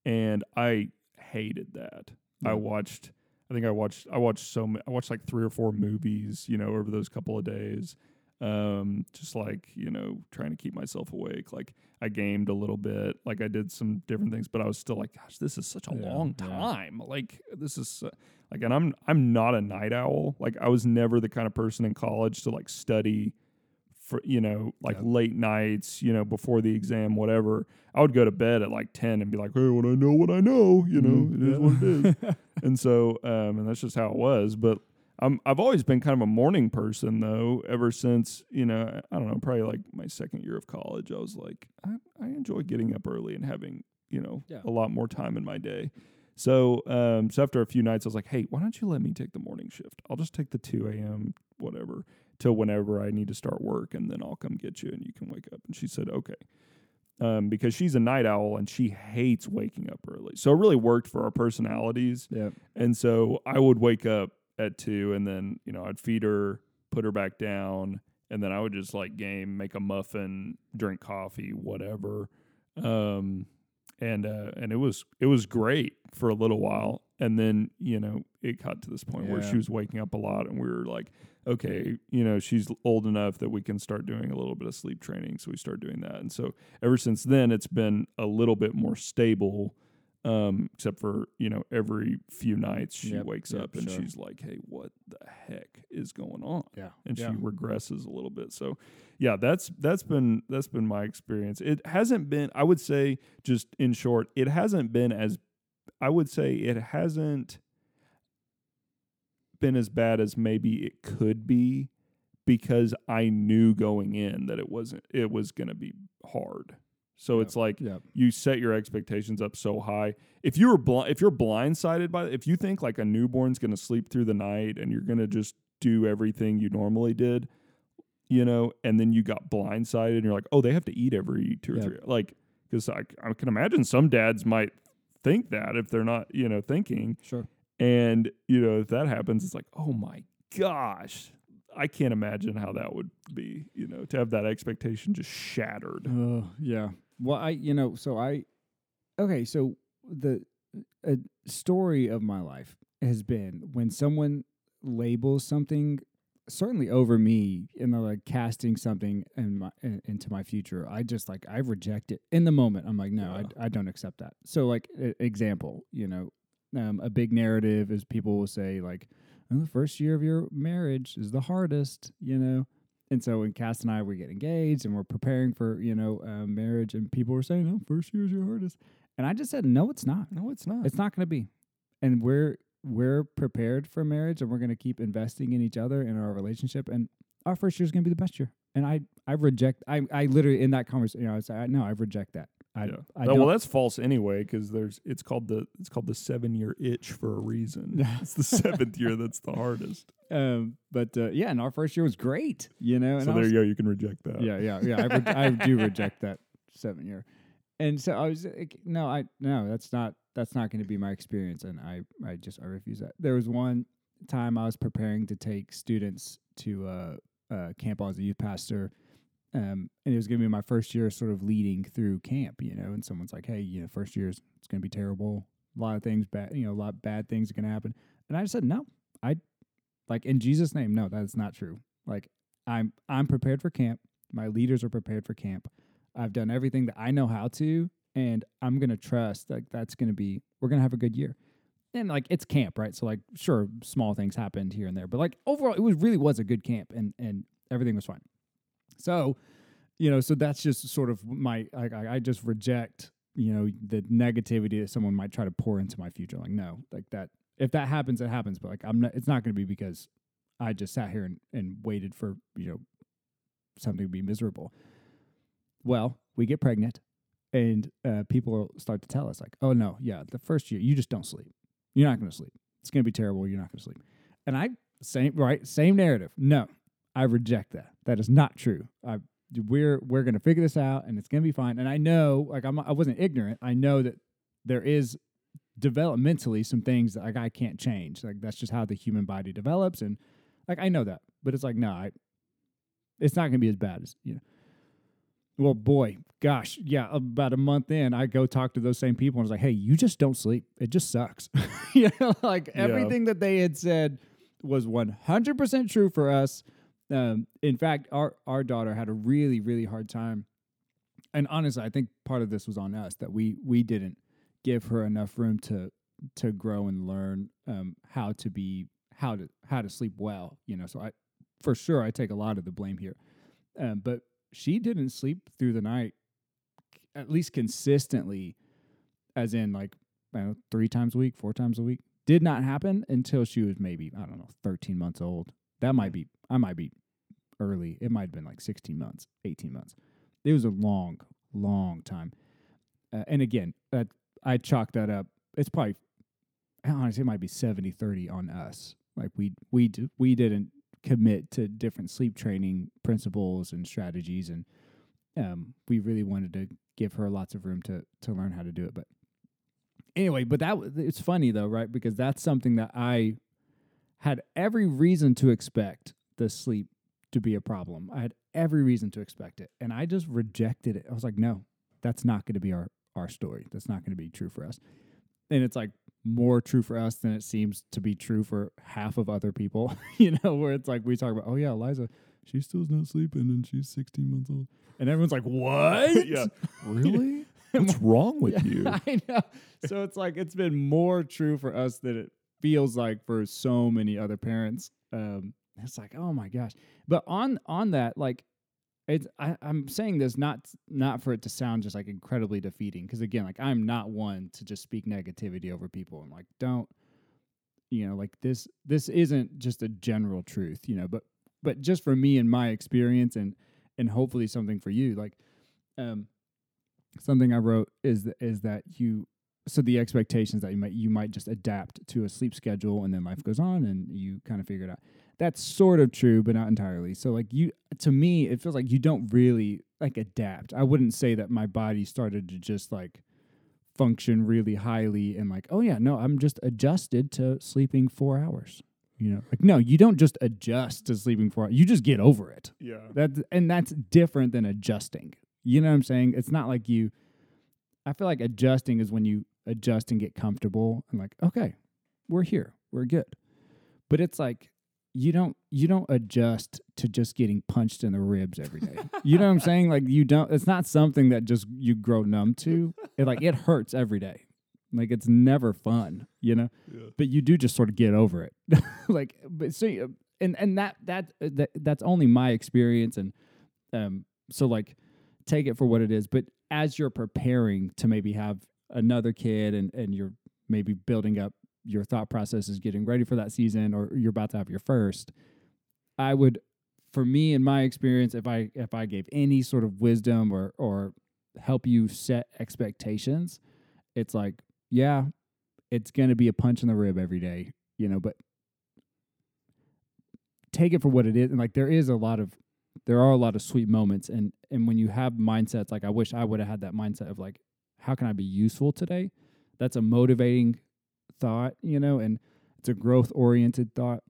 and I hated that. I mm. watched. I think I watched. I watched so. I watched like three or four movies. You know, over those couple of days. Um, just like you know, trying to keep myself awake. Like I gamed a little bit. Like I did some different things, but I was still like, gosh, this is such a Yeah, long yeah. time. Like this is uh, like, and I'm I'm not a night owl. Like I was never the kind of person in college to like study for you know like Yeah. late nights you know before the exam whatever i would go to bed at like 10 and be like hey when i know what i know you know Mhm. it is what it is [LAUGHS] and so um and that's just how it was but I'm, I've always been kind of a morning person though ever since you know I don't know probably like my second year of college I was like I, I enjoy getting up early and having you know Yeah. a lot more time in my day. So um so after a few nights I was like hey why don't you let me take the morning shift? I'll just take the 2 a.m whatever till whenever I need to start work and then I'll come get you and you can wake up. And she said okay. Um, because she's a night owl and she hates waking up early. So it really worked for our personalities. Yep. and so I would wake up at two and then, you know, I'd feed her, put her back down, and then I would just like game, make a muffin, drink coffee, whatever. Um and uh and it was it was great for a little while. And then, you know, it got to this point where she was waking up a lot and we were like, okay, you know, she's old enough that we can start doing a little bit of sleep training. So we started doing that. And so ever since then it's been a little bit more stable um, except for you know every few nights she Yep, wakes yep, up and sure. she's like, "Hey, what the heck is going on?" Yeah. And yeah. she regresses a little bit. So, yeah, that's that's been that's been my experience. It hasn't been, I would say, just in short, it hasn't been as, I would say, it hasn't been as bad as maybe it could be because I knew going in that it wasn't it was going to be hard. So Yeah. it's like yeah. you set your expectations up so high. If you were bl- if you're blindsided by if you think like a newborn's going to sleep through the night and you're going to just do everything you normally did, you know, and then you got blindsided and you're like, "Oh, they have to eat every two or three. Like cuz I, I can imagine some dads might think that if they're not, you know, thinking Sure. and, you know, if that happens it's like, "Oh my gosh, I can't imagine how that would be, you know, to have that expectation just shattered. Oh, yeah. Well, I, you know, so I, okay, so the a story of my life has been when someone labels something, certainly over me, and they're like casting something in my in, into my future. I just like I reject it in the moment. I'm like, no, Yeah. I, I don't accept that. So, like, e- example, you know, um, a big narrative is people will say like, oh, the first year of your marriage is the hardest, you know. And so when Cass and I were getting engaged and we're preparing for, you know, uh, marriage, and people were saying, "No, first year is your hardest," and I just said, "No, it's not. No, it's not. It's not going to be." And we're we're prepared for marriage, and we're going to keep investing in each other in our relationship, and our first year is going to be the best year. And I I reject. I I literally in that conversation, you know, I say, no, I reject that. I, yeah. I No, well, that's false anyway because there's it's called the it's called the seven year itch for a reason. [LAUGHS] it's the seventh year that's the hardest. um, but uh, yeah, and our first year was great, you know. And so I there was- you go. You can reject that. Yeah, yeah, yeah. I, re- I do reject that seven year, and so I was like, no, I no, that's not that's not going to be my experience, and I I just I refuse that. There was one time I was preparing to take students to uh, uh, camp. I was a youth pastor, um, and it was going to be my first year, sort of leading through camp, you know. And someone's like, hey, you know, first year's it's going to be terrible. A lot of things bad, you know, a lot of bad things are going to happen. And I just said, no, I like in Jesus' name, no, that's not true. Like I'm I'm prepared for camp. My leaders are prepared for camp. I've done everything that I know how to, and I'm gonna trust that that's gonna be we're gonna have a good year. And like it's camp, right? So like sure, small things happened here and there, but like overall, it was really was a good camp, and and everything was fine. So, you know, so that's just sort of my I, I just reject you know the negativity that someone might try to pour into my future. Like no, like that if that happens, it happens. But like I'm not. It's not going to be because I just sat here and, and waited for you know something to be miserable. Well, we get pregnant, and uh, people start to tell us like, "Oh no, yeah, the first year you just don't sleep. You're not going to sleep. It's going to be terrible. You're not going to sleep." And I same right same narrative. No, I reject that. That is not true. I we're we're going to figure this out, and it's going to be fine. And I know, like I'm I wasn't ignorant. I know that there is developmentally some things that like I can't change. Like that's just how the human body develops, and like I know that. But it's like no, I, it's not going to be as bad as you know. Well, boy, gosh, yeah. About a month in, I go talk to those same people and I was like, "Hey, you just don't sleep. It just sucks." [LAUGHS] you know, like Yeah. everything that they had said was one hundred percent true for us. Um, in fact, our our daughter had a really really hard time, and honestly, I think part of this was on us that we we didn't give her enough room to to grow and learn um, how to be how to how to sleep well. You know, so I for sure I take a lot of the blame here, um, but she didn't sleep through the night at least consistently, as in like know, three times a week, four times a week. Did not happen until she was maybe I don't know thirteen months old. That might be I might be early. It might have been like sixteen months, eighteen months. It was a long, long time. Uh, and again, I chalk that up. It's probably honestly it might be 70-30 on us. Like we we d- we didn't commit to different sleep training principles and strategies, and um, we really wanted to give her lots of room to to learn how to do it. But anyway, but that it's funny though, right? Because that's something that I had every reason to expect the sleep to be a problem. I had every reason to expect it, and I just rejected it. I was like, no, that's not going to be our our story. That's not going to be true for us. And it's like more true for us than it seems to be true for half of other people. [LAUGHS] you know, where it's like we talk about, oh yeah, Eliza, she still's not sleeping and she's 16 months old, and everyone's like, what? [LAUGHS] yeah. Really? [LAUGHS] What's wrong with you? I know. So it's like it's been more true for us than it feels like for so many other parents. Um, it's like, oh my gosh. But on on that, like, it's I, I'm saying this not not for it to sound just like incredibly defeating, because again, like I'm not one to just speak negativity over people and like don't, you know, like this this isn't just a general truth, you know, but but just for me and my experience and and hopefully something for you, like, um, something I wrote is is that you so the expectations that you might you might just adapt to a sleep schedule and then life goes on and you kind of figure it out. That's sort of true, but not entirely. So like you to me, it feels like you don't really like adapt. I wouldn't say that my body started to just like function really highly and like, oh yeah, no, I'm just adjusted to sleeping four hours. You know, like no, you don't just adjust to sleeping four. hours. You just get over it. yeah. That and that's different than adjusting. You know what I'm saying? It's not like you. I feel like adjusting is when you adjust and get comfortable and like, okay, we're here, we're good. But it's like you don't you don't adjust to just getting punched in the ribs every day. you know what I'm saying? Like you don't. It's not something that just you grow numb to. It like it hurts every day. Like it's never fun. You know yeah. but you do just sort of get over it [LAUGHS] like but so you- and and that that that that's only my experience and um so like take it for what it is but as you're preparing to maybe have another kid and and you're maybe building up your thought process is getting ready for that season or you're about to have your first i would for me in my experience if i if i gave any sort of wisdom or or help you set expectations it's like yeah it's going to be a punch in the rib every day, you know, but take it for what it is. And like there is a lot of there are a lot of sweet moments and and when you have mindsets like I wish I would have had that mindset of like how can I be useful today? That's a motivating thought, you know, and it's a growth oriented thought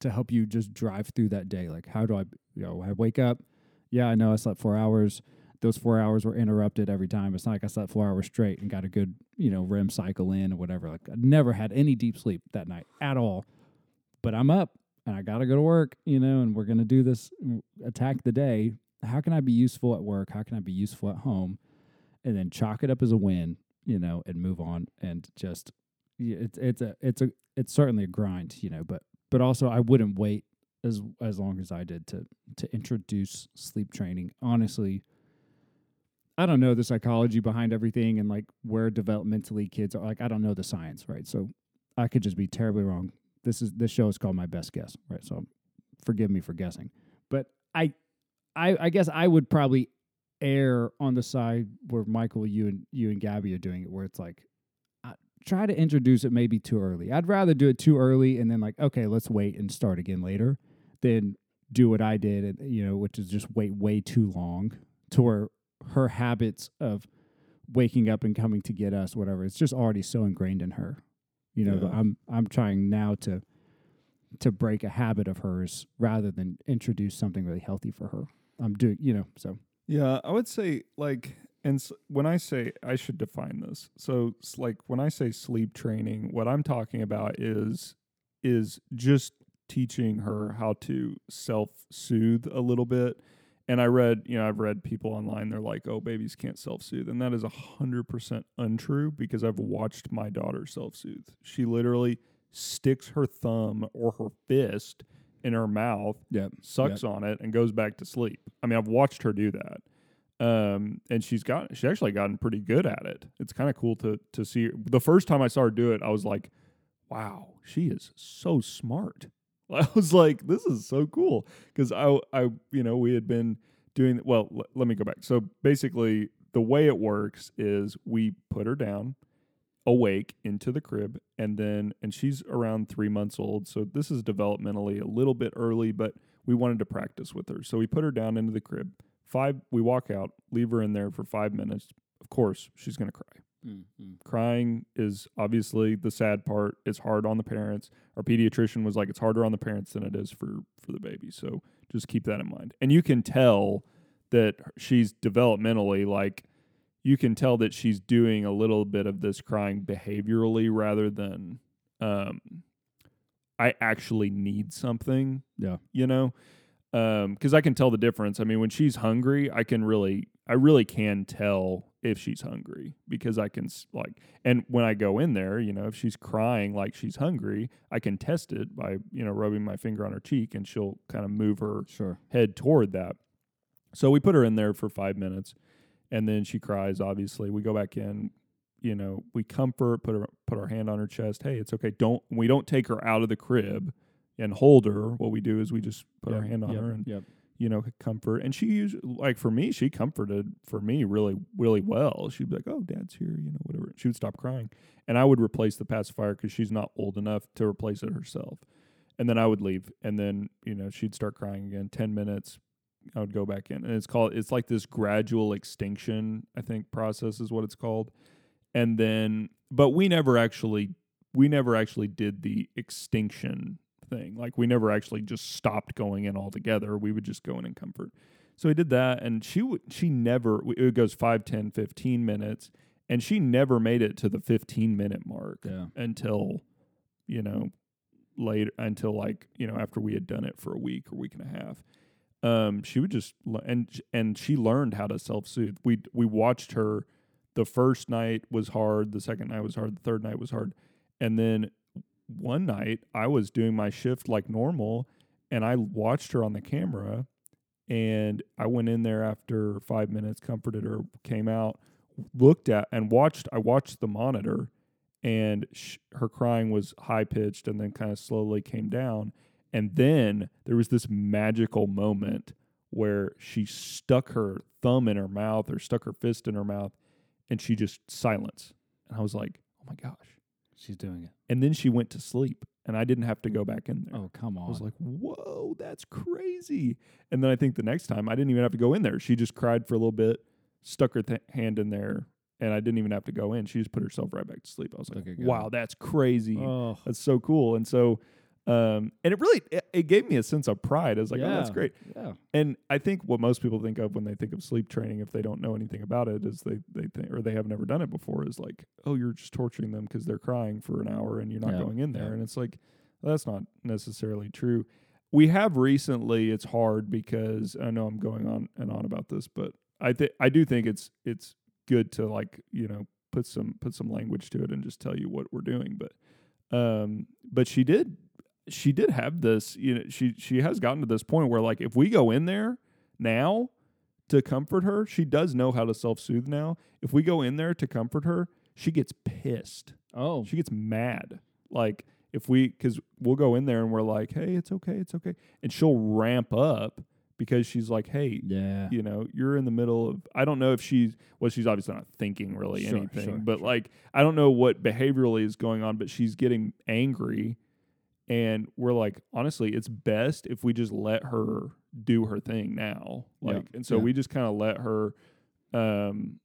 to help you just drive through that day. Like how do I you know, I wake up, yeah, I know I slept 4 hours. Those 4 hours were interrupted every time. It's not like I slept 4 hours straight and got a good you know, REM cycle in or whatever. Like I never had any deep sleep that night at all. But I'm up and I got to go to work, you know, and we're going to do this attack the day. How can I be useful at work? How can I be useful at home? And then chalk it up as a win, you know, and move on and just it's it's a it's a it's certainly a grind, you know, but but also I wouldn't wait as as long as I did to to introduce sleep training. Honestly, I don't know the psychology behind everything and like where developmentally kids are. Like I don't know the science, right? So I could just be terribly wrong. This is this show is called my best guess, right? So forgive me for guessing, but I I I guess I would probably err on the side where Michael, you and you and Gabby are doing it, where it's like try to introduce it maybe too early. I'd rather do it too early and then like okay, let's wait and start again later, than do what I did, and you know, which is just wait way too long to where her habits of waking up and coming to get us, whatever, it's just already so ingrained in her. You know, Yeah. I'm I'm trying now to to break a habit of hers rather than introduce something really healthy for her. I'm doing, you know, so Yeah, I would say like, and s- when I say I should define this, so like when I say sleep training, what I'm talking about is is just teaching her how to self soothe a little bit. And I read, you know, I've read people online. They're like, "Oh, babies can't self soothe," and that is a hundred percent untrue because I've watched my daughter self soothe. She literally sticks her thumb or her fist in her mouth yeah, sucks on it and goes back to sleep. I mean, I've watched her do that. Um, and she's got she actually gotten pretty good at it. It's kind of cool to to see. The first time I saw her do it, I was like, "Wow, she is so smart." [LAUGHS] I was like, "This is so cool." Because I I you know we had been doing well. L- let me go back. So basically, the way it works is we put her down awake into the crib and then and she's around three months old so this is developmentally a little bit early but we wanted to practice with her so we put her down into the crib five we walk out leave her in there for five minutes of course she's going to cry crying is obviously the sad part it's hard on the parents our pediatrician was like it's harder on the parents than it is for for the baby so just keep that in mind and you can tell that she's developmentally like you can tell that she's doing a little bit of this crying behaviorally rather than um I actually need something. Yeah. You know? Um cuz I can tell the difference. I mean when she's hungry, I can really I really can tell if she's hungry because I can s- like and when I go in there, you know, if she's crying like she's hungry, I can test it by, you know, rubbing my finger on her cheek and she'll kind of move her sure. head toward that. So we put her in there for five minutes, and then she cries. Obviously, we go back in. You know, we comfort, put her, put our hand on her chest. Hey, it's okay. Don't we don't take her out of the crib and hold her. What we do is we just put our hand on yep, her and yep. you know comfort. And she usually like for me, she comforted for me really really well. She'd be like, "Oh, Dad's here," you know, whatever. She would stop crying, and I would replace the pacifier because she's not old enough to replace it herself. And then I would leave, and then you know she'd start crying again. Ten minutes, I would go back in, and it's called it's like this gradual extinction. I think process is what it's called. And then, but we never actually we never actually did the extinction thing. Like we never actually just stopped going in altogether. We would just go in in comfort. So we did that, and she would she never it goes 5, 10, 15 minutes, and she never made it to the fifteen minute mark Yeah. until you know later until like you know after we had done it for a week or week and a half um she would just and and she learned how to self-soothe we we watched her the first night was hard the second night was hard the third night was hard and then one night i was doing my shift like normal and i watched her on the camera and i went in there after 5 minutes comforted her came out looked at and watched i watched the monitor and sh- her crying was high pitched and then kind of slowly came down and then there was this magical moment where she stuck her thumb in her mouth or stuck her fist in her mouth and she just silence. And i was like oh my gosh She's doing it. and then she went to sleep and i didn't have to go back in there Oh, come on. I was like, whoa, that's crazy. And then I think the next time I didn't even have to go in there. She just cried for a little bit, stuck her th- hand in there, and I didn't even have to go in. She just put herself right back to sleep. I was like, God. wow, that's crazy. oh, That's so cool. And so, um, and it really, it, it gave me a sense of pride. I was like, oh, that's great. yeah. And I think what most people think of when they think of sleep training, if they don't know anything about it, is they they think or they have never done it before, is like, oh, you're just torturing them because they're crying for an hour and you're not Yeah, going in there, yeah. and it's like well, that's not necessarily true. We have recently. It's hard because I know I'm going on and on about this, but I think I do think it's it's good to like you know put some put some language to it and just tell you what we're doing. But um, but she did she did have this, you know, she she has gotten to this point where like if we go in there now to comfort her, she does know how to self-soothe now. If we go in there to comfort her, she gets pissed. Oh, She gets mad. Like if we cuz we'll go in there and we're like, "Hey, it's okay. It's okay." And she'll ramp up because she's like, "Hey, yeah. you know, you're in the middle of I don't know if she's well, she's obviously not thinking really Sure, anything, sure, but sure. like I don't know what behaviorally is going on, but she's getting angry and we're like, honestly, it's best if we just let her do her thing now. Yeah, Like and so yeah. we just kind of let her um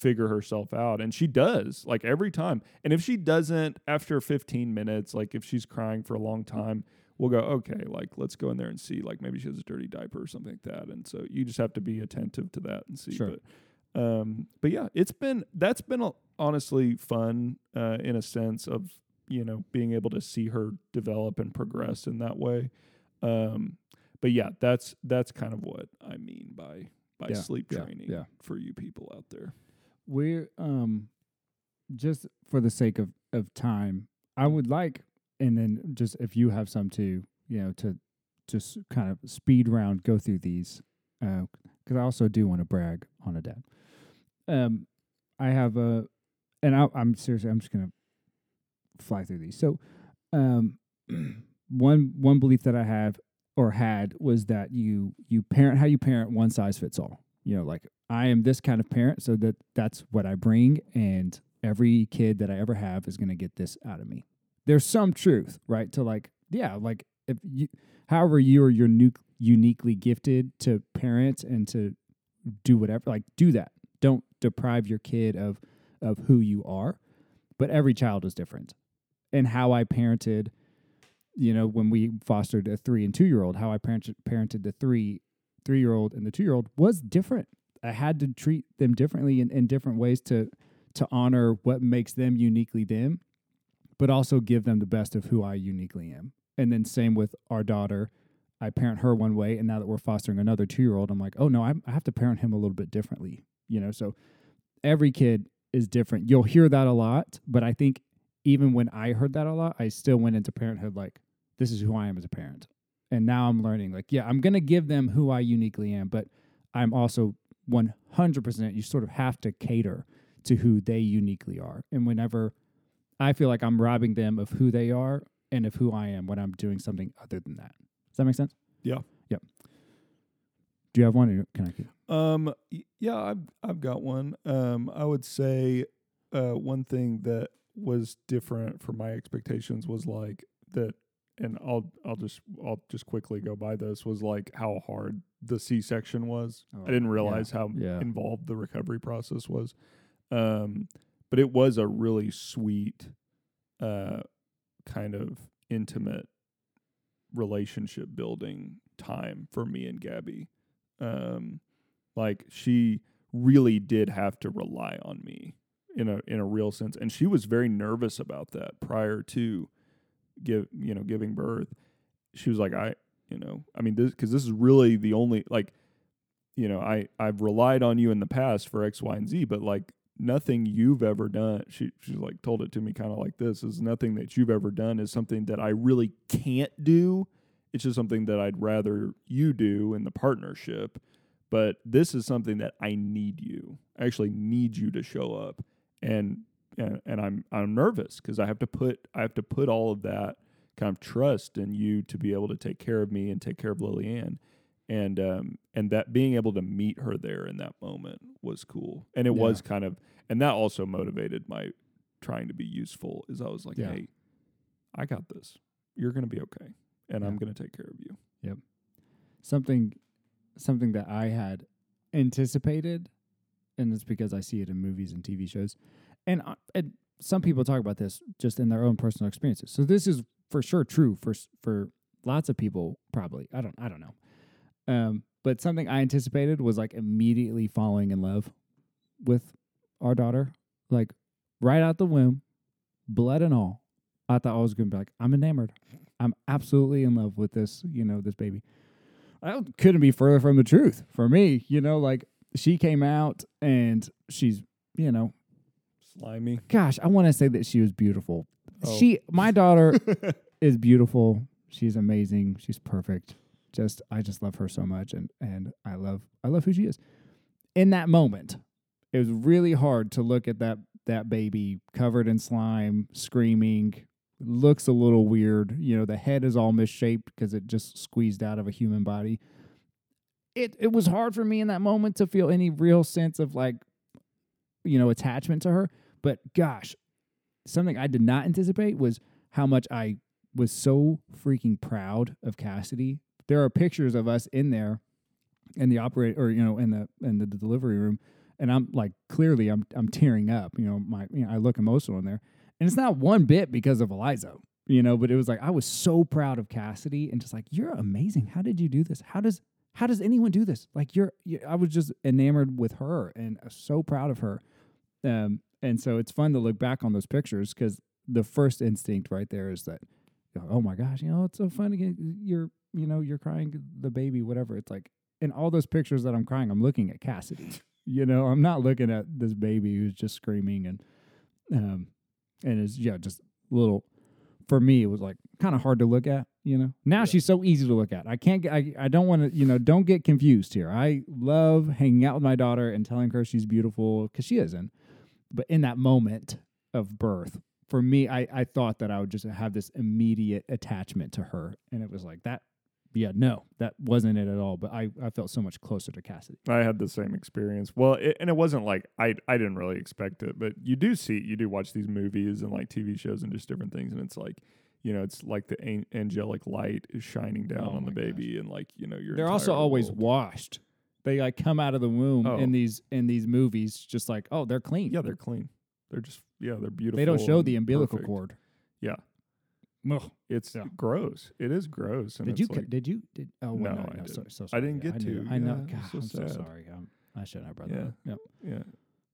figure herself out and she does like every time and if she doesn't after 15 minutes like if she's crying for a long time we'll go okay like let's go in there and see like maybe she has a dirty diaper or something like that and so you just have to be attentive to that and see Sure. but um but yeah it's been that's been a, honestly fun uh in a sense of you know being able to see her develop and progress in that way um but yeah that's that's kind of what i mean by by Yeah, sleep training yeah. for you people out there We're um just for the sake of of time, I would like and then just if you have some too, you know, to just kind of speed round go through these uh 'cause I also do want to brag on a dad. Um I have a and I I'm seriously I'm just going to fly through these. So um [CLEARS THROAT] one one belief that I have or had was that you you parent how you parent one size fits all. You know, like I am this kind of parent, so that that's what I bring, and every kid that I ever have is going to get this out of me. There's some truth, right? To like, yeah, like if you, however you are you're uniquely gifted to parent and to do whatever, like do that. Don't deprive your kid of of who you are. But every child is different, and how I parented you know, when we fostered a three and two year old, how I parented, parented the three three year old and the two year old was different. I had to treat them differently in, in different ways to to honor what makes them uniquely them, but also give them the best of who I uniquely am. And then same with our daughter. I parent her one way, and now that we're fostering another two year old, I'm like, oh no, I, I have to parent him a little bit differently. You know, so every kid is different. You'll hear that a lot, but I think even when I heard that a lot, I still went into parenthood like, this is who I am as a parent. And now I'm learning, like, yeah, I'm going to give them who I uniquely am, but I'm also 100%, you sort of have to cater to who they uniquely are. And whenever I feel like I'm robbing them of who they are and of who I am when I'm doing something other than that. Does that make sense? Yeah. Yep. Do you have one or can I keep? Um. Yeah, I've I've got one. Um. I would say, uh, one thing that was different from my expectations was like that, and I'll I'll just I'll just quickly go by this was like how hard the C section was. Oh, I didn't yeah, realize how yeah. involved the recovery process was. Um. But it was a really sweet, uh, kind of intimate relationship building time for me and Gabby. Um, like she really did have to rely on me in a in a real sense, and she was very nervous about that prior to give you know giving birth. She was like, I you know, I mean, this because this is really the only like, you know, I I've relied on you in the past for X, Y, and Z, but like nothing you've ever done. She she's like told it to me kind of like this is nothing that you've ever done is something that I really can't do. It's just something that I'd rather you do in the partnership. But this is something that I need you. I actually need you to show up, and and, and I'm I'm nervous because I have to put I have to put all of that kind of trust in you to be able to take care of me and take care of Lillian. And um and that being able to meet her there in that moment was cool. And it Yeah. was kind of and that also motivated my trying to be useful is I was like, Yeah. Hey, I got this. You're gonna be okay. And Yeah. I'm gonna take care of you. Yep. Something something that I had anticipated, and it's because I see it in movies and TV shows, and, and some people talk about this just in their own personal experiences. So this is for sure true for for lots of people. Probably I don't I don't know, um, but something I anticipated was like immediately falling in love with our daughter, like right out the womb, blood and all. I thought I was gonna be like I'm enamored. I'm absolutely in love with this, you know, this baby. I couldn't be further from the truth for me. You know, like she came out and she's, you know, Slimy. gosh, I want to say that she was beautiful. Oh. She, my daughter, [LAUGHS] is beautiful. she's amazing. She's perfect. Just I just love her so much, and and I love I love who she is. In that moment, it was really hard to look at that that baby covered in slime, screaming. Looks a little weird. You know, the head is all misshaped because it just squeezed out of a human body. It it was hard for me in that moment to feel any real sense of like, you know, attachment to her. But gosh, something I did not anticipate was how much I was so freaking proud of Cassidy. There are pictures of us in there in the operator or you know in the in the delivery room and I'm like clearly I'm I'm tearing up, you know, my you know, I look emotional in there. And it's not one bit because of Eliza, you know, but it was like I was so proud of Cassidy and just like you're amazing. How did you do this? How does how does anyone do this? Like you're, you, I was just enamored with her and uh, so proud of her. Um, and so it's fun to look back on those pictures because the first instinct right there is that, oh my gosh, you know, it's so fun to get you're, you know, you're crying the baby, whatever. It's like in all those pictures that I'm crying, I'm looking at Cassidy. [LAUGHS] You know, I'm not looking at this baby who's just screaming and, um, and is yeah, just little. For me, it was like kind of hard to look at. You know, now Yeah. she's so easy to look at. I can't get. I, I don't want to. You know, don't get confused here. I love hanging out with my daughter and telling her she's beautiful because she isn't. But in that moment of birth, for me, I I thought that I would just have this immediate attachment to her, and it was like that. Yeah, no, that wasn't it at all. But I I felt so much closer to Cassidy. I had the same experience. Well, it, and it wasn't like I I didn't really expect it, but you do see you do watch these movies and like TV shows and just different things, and it's like you know it's like the an- angelic light is shining down Oh on the my gosh. baby, and like you know your They're also always world. washed. They like come out of the womb Oh. in these in these movies, just like oh they're clean. yeah they're clean. They're just yeah they're beautiful. they don't show the umbilical perfect. cord. Yeah. Ugh. It's Yeah. gross. It is gross. Did you? like, did you? Did oh well, No, no, I no, so, didn't. so I didn't get I to. I know. Yeah, God, so I'm so sad. sorry. Um, I shouldn't have brought Yeah. that. up. Yep. yeah.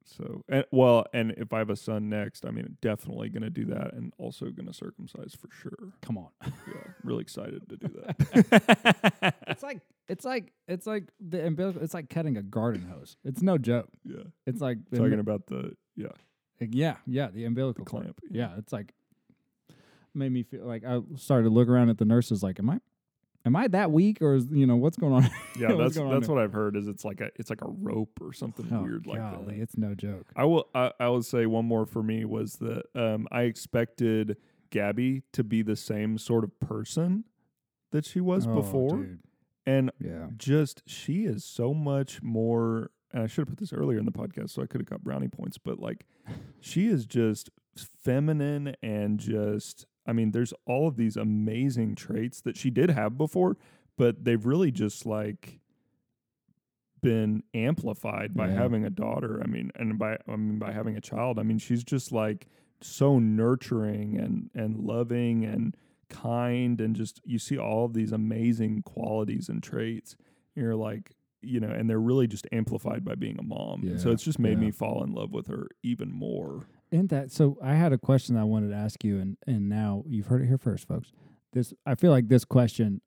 So and well, and if I have a son next, I mean, definitely gonna do that, and also gonna circumcise for sure. Come on. Yeah, really excited to do that. [LAUGHS] it's like it's like it's like the umbilical. It's like cutting a garden hose. It's no joke. yeah, It's like talking umbi- about the yeah yeah yeah the umbilical the cord. clamp. Yeah, it's like made me feel like I started to look around at the nurses like, am I, am I that weak or is you know what's going on? [LAUGHS] yeah. That's on that's there? what I've heard. Is it's like a it's like a rope or something oh, weird like that. it's no joke. I will I, I will say one more for me was that um I expected Gabby to be the same sort of person that she was Oh, before, dude. and Yeah. just she is so much more and I should have put this earlier in the podcast so I could have got brownie points, but like she is just feminine and just I mean, there's all of these amazing traits that she did have before, but they've really just like been amplified by Yeah. having a daughter. I mean, and by I mean by having a child. I mean, she's just like so nurturing and and loving and kind and just you see all of these amazing qualities and traits. And You're like, you know, and they're really just amplified by being a mom. And so it's just made yeah. me fall in love with her even more. And that so I had a question I wanted to ask you, and and now you've heard it here first, folks. This I feel like this question,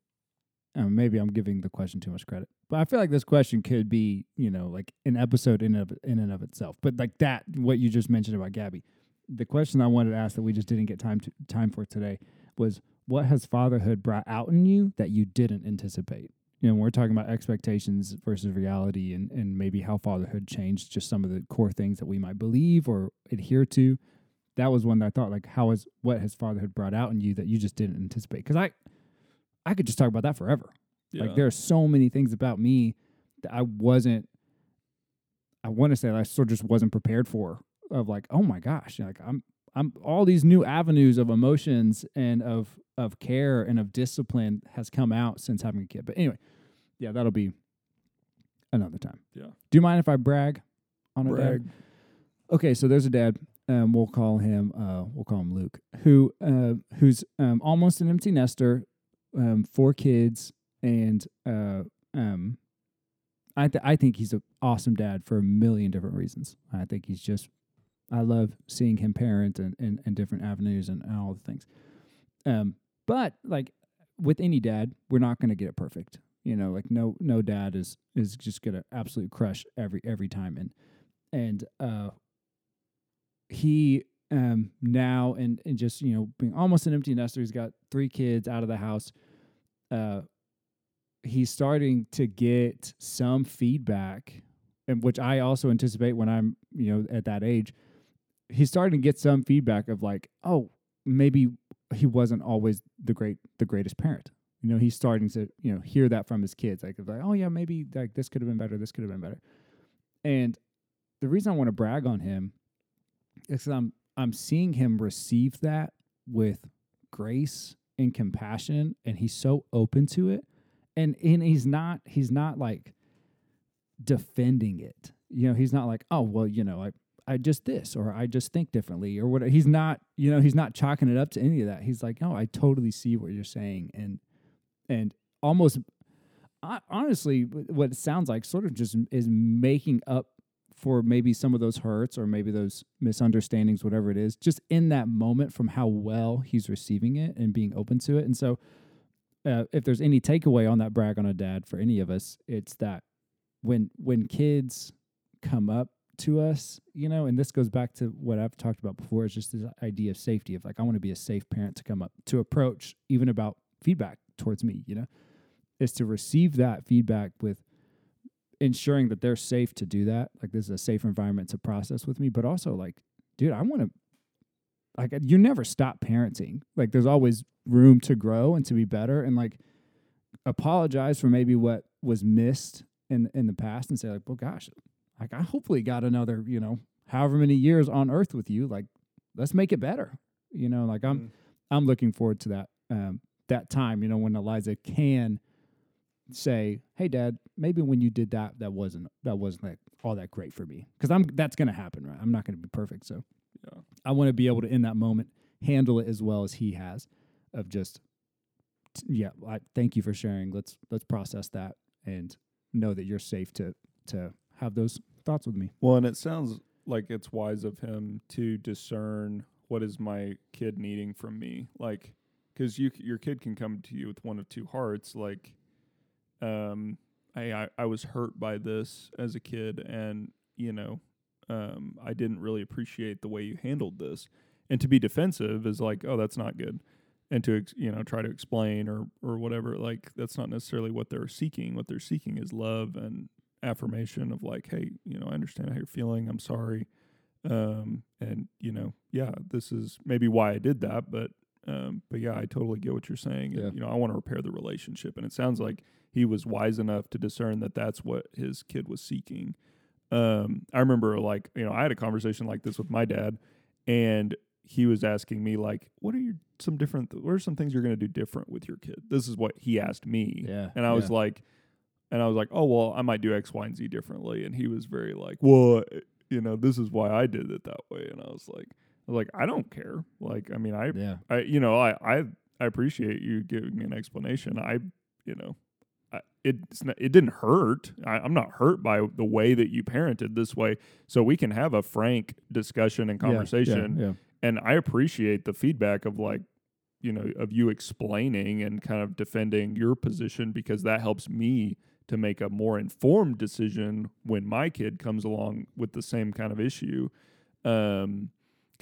uh, maybe I'm giving the question too much credit, but I feel like this question could be you know like an episode in of in and of itself. But like that, what you just mentioned about Gabby, the question I wanted to ask that we just didn't get time to time for today was what has fatherhood brought out in you that you didn't anticipate? You know, we're talking about expectations versus reality and, and maybe how fatherhood changed just some of the core things that we might believe or adhere to. That was one that I thought like how is what has fatherhood brought out in you that you just didn't anticipate? Because I I could just talk about that forever. Like there are so many things about me that I wasn't I want to say that I sort of just wasn't prepared for of like, oh my gosh, like I'm I'm all these new avenues of emotions and of of care and of discipline has come out since having a kid. But anyway, yeah, that'll be another time. Yeah. Do you mind if I brag on a dad? brag. Okay, so there's a dad. Um, we'll call him. Uh, we'll call him Luke, who uh, who's um, almost an empty nester, um, four kids, and uh, um, I th- I think he's an awesome dad for a million different reasons. I think he's just. I love seeing him parent and and, and different avenues and, and all the things. Um, but like with any dad, we're not going to get it perfect. You know, like no no dad is is just to absolutely crush every every time and and uh he um, now and and just you know being almost an empty nester. He's got three kids out of the house. Uh, he's starting to get some feedback, and which I also anticipate when I'm you know at that age. He's starting to get some feedback of like, oh, maybe he wasn't always the great the greatest parent. You know, he's starting to you know hear that from his kids, like like, oh yeah, maybe like this could have been better, this could have been better. And the reason I want to brag on him is I'm I'm seeing him receive that with grace and compassion, and he's so open to it, and and he's not he's not like defending it. You know, he's not like, oh well, you know, I I just this or I just think differently or what. He's not, you know, he's not chalking it up to any of that. He's like, no, I totally see what you're saying, and and almost honestly, what it sounds like sort of just is making up for maybe some of those hurts or maybe those misunderstandings, whatever it is, just in that moment from how well he's receiving it and being open to it. And so, uh, if there's any takeaway on that brag on a dad for any of us, it's that when when kids come up to us, you know, and this goes back to what I've talked about before, is just this idea of safety of like I want to be a safe parent to come up to approach even about feedback towards me, you know, is to receive that feedback with ensuring that they're safe to do that. Like this is a safe environment to process with me, but also like, dude, I want to like you never stop parenting. Like there's always room to grow and to be better and like apologize for maybe what was missed in in the past and say like, well gosh, like I hopefully got another, you know, however many years on earth with you. Like let's make it better. You know, like I'm Mm. I'm looking forward to that um that time, you know, when Eliza can say, "Hey, Dad, maybe when you did that, that wasn't that wasn't like all that great for me." Because I'm that's going to happen, right? I'm not going to be perfect, so Yeah. I want to be able to in that moment handle it as well as he has, of just, yeah, I thank you for sharing. Let's let's process that and know that you're safe to to have those thoughts with me. Well, and it sounds like it's wise of him to discern what is my kid needing from me, like because you your kid can come to you with one of two hearts, like, um, I I, I was hurt by this as a kid, and you know, um, I didn't really appreciate the way you handled this, and to be defensive is like, oh, that's not good. And to you know try to explain or or whatever like that's not necessarily what they're seeking. What they're seeking is love and affirmation of like, hey, you know, I understand how you're feeling. I'm sorry. Um, and you know, yeah, this is maybe why I did that, but um, but yeah, I totally get what you're saying. And, you know, I want to repair the relationship, and it sounds like he was wise enough to discern that that's what his kid was seeking. Um, I remember like you know I had a conversation like this with my dad, and he was asking me like, "What are your some different? Th- what are some things you're going to do different with your kid?" This is what he asked me, Yeah, and I was like, and I was like, "Oh well, I might do X, Y, and Z differently," and he was very like, "Well, you know, this is why I did it that way," and I was like, like, I don't care. Like, I mean, I yeah, I you know I I I appreciate you giving me an explanation. I you know. I, it's not, it didn't hurt. I, I'm not hurt by the way that you parented this way, so we can have a frank discussion and Yeah, yeah, conversation. Yeah, And I appreciate the feedback of like, you know, of you explaining and kind of defending your position because that helps me to make a more informed decision when my kid comes along with the same kind of issue. Um,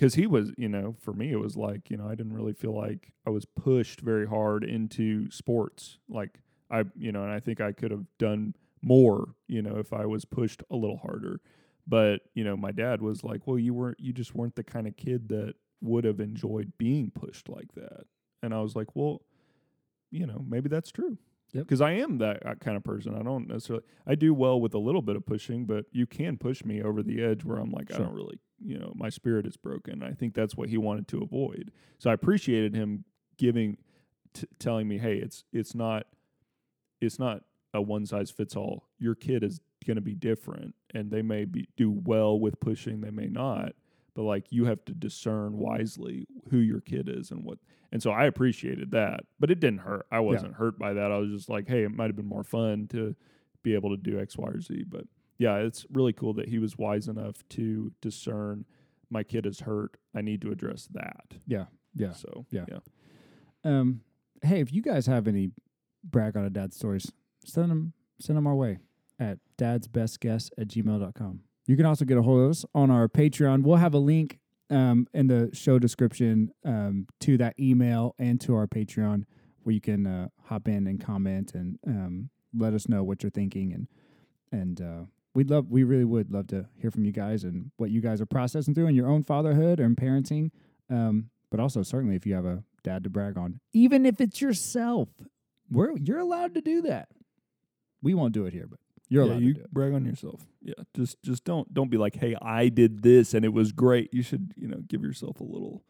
because he was, you know, for me, it was like, you know, I didn't really feel like I was pushed very hard into sports. Like, I, you know, and I think I could have done more, you know, if I was pushed a little harder. But, you know, my dad was like, well, you weren't, you just weren't the kind of kid that would have enjoyed being pushed like that. And I was like, well, you know, maybe that's true. Yep. Because I am that uh, kind of person. I don't necessarily, I do well with a little bit of pushing, but you can push me over the edge where I'm like, I don't really, you know, my spirit is broken. I think that's what he wanted to avoid. So I appreciated him giving, t- telling me, hey, it's, it's not, it's not a one size fits all. Your kid is going to be different and they may be do well with pushing, they may not. But like you have to discern wisely who your kid is and what and so I appreciated that. But it didn't hurt. I wasn't hurt by that. I was just like, hey, it might have been more fun to be able to do X, Y, or Z. But yeah, it's really cool that he was wise enough to discern my kid is hurt. I need to address that. yeah, yeah. So Yeah. yeah. Um, hey, if you guys have any brag on a dad stories, send them send them our way at dadsbestguess at gmail.com. You can also get a hold of us on our Patreon. We'll have a link um, in the show description um, to that email and to our Patreon, where you can uh, hop in and comment and um, let us know what you're thinking and and uh, we'd love we really would love to hear from you guys and what you guys are processing through in your own fatherhood and parenting. Um, but also certainly if you have a dad to brag on, even if it's yourself, we're you're allowed to do that. We won't do it here, but you're yeah, allowed you to do it. brag on yourself. Yeah, just just don't don't be like, hey, I did this and it was great. You should you know give yourself a little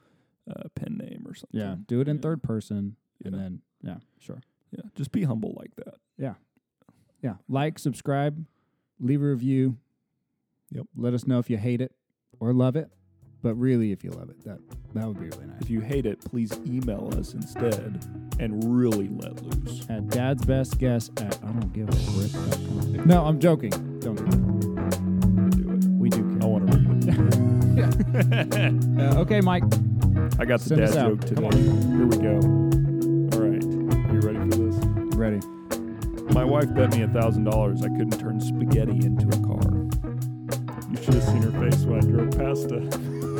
uh, pen name or something. Yeah, do it in Yeah. third person, and then yeah, sure. Yeah, just be humble like that. Yeah, yeah, like, subscribe, leave a review. Yep. Let us know if you hate it or love it, but really if you love it, that that would be really nice. If you hate it, please email us instead and really let loose. At dad's best guess at I don't give a frick.com. No, I'm joking. Don't do that. Do it. We do Care. I want to read it. [LAUGHS] [LAUGHS] Uh, okay, Mike. I got the Send dad joke today. Come on. Here we go. All right. Are you ready for this? Ready. My wife bet me a thousand dollars I couldn't turn spaghetti into a car. You should have seen her face when I drove past it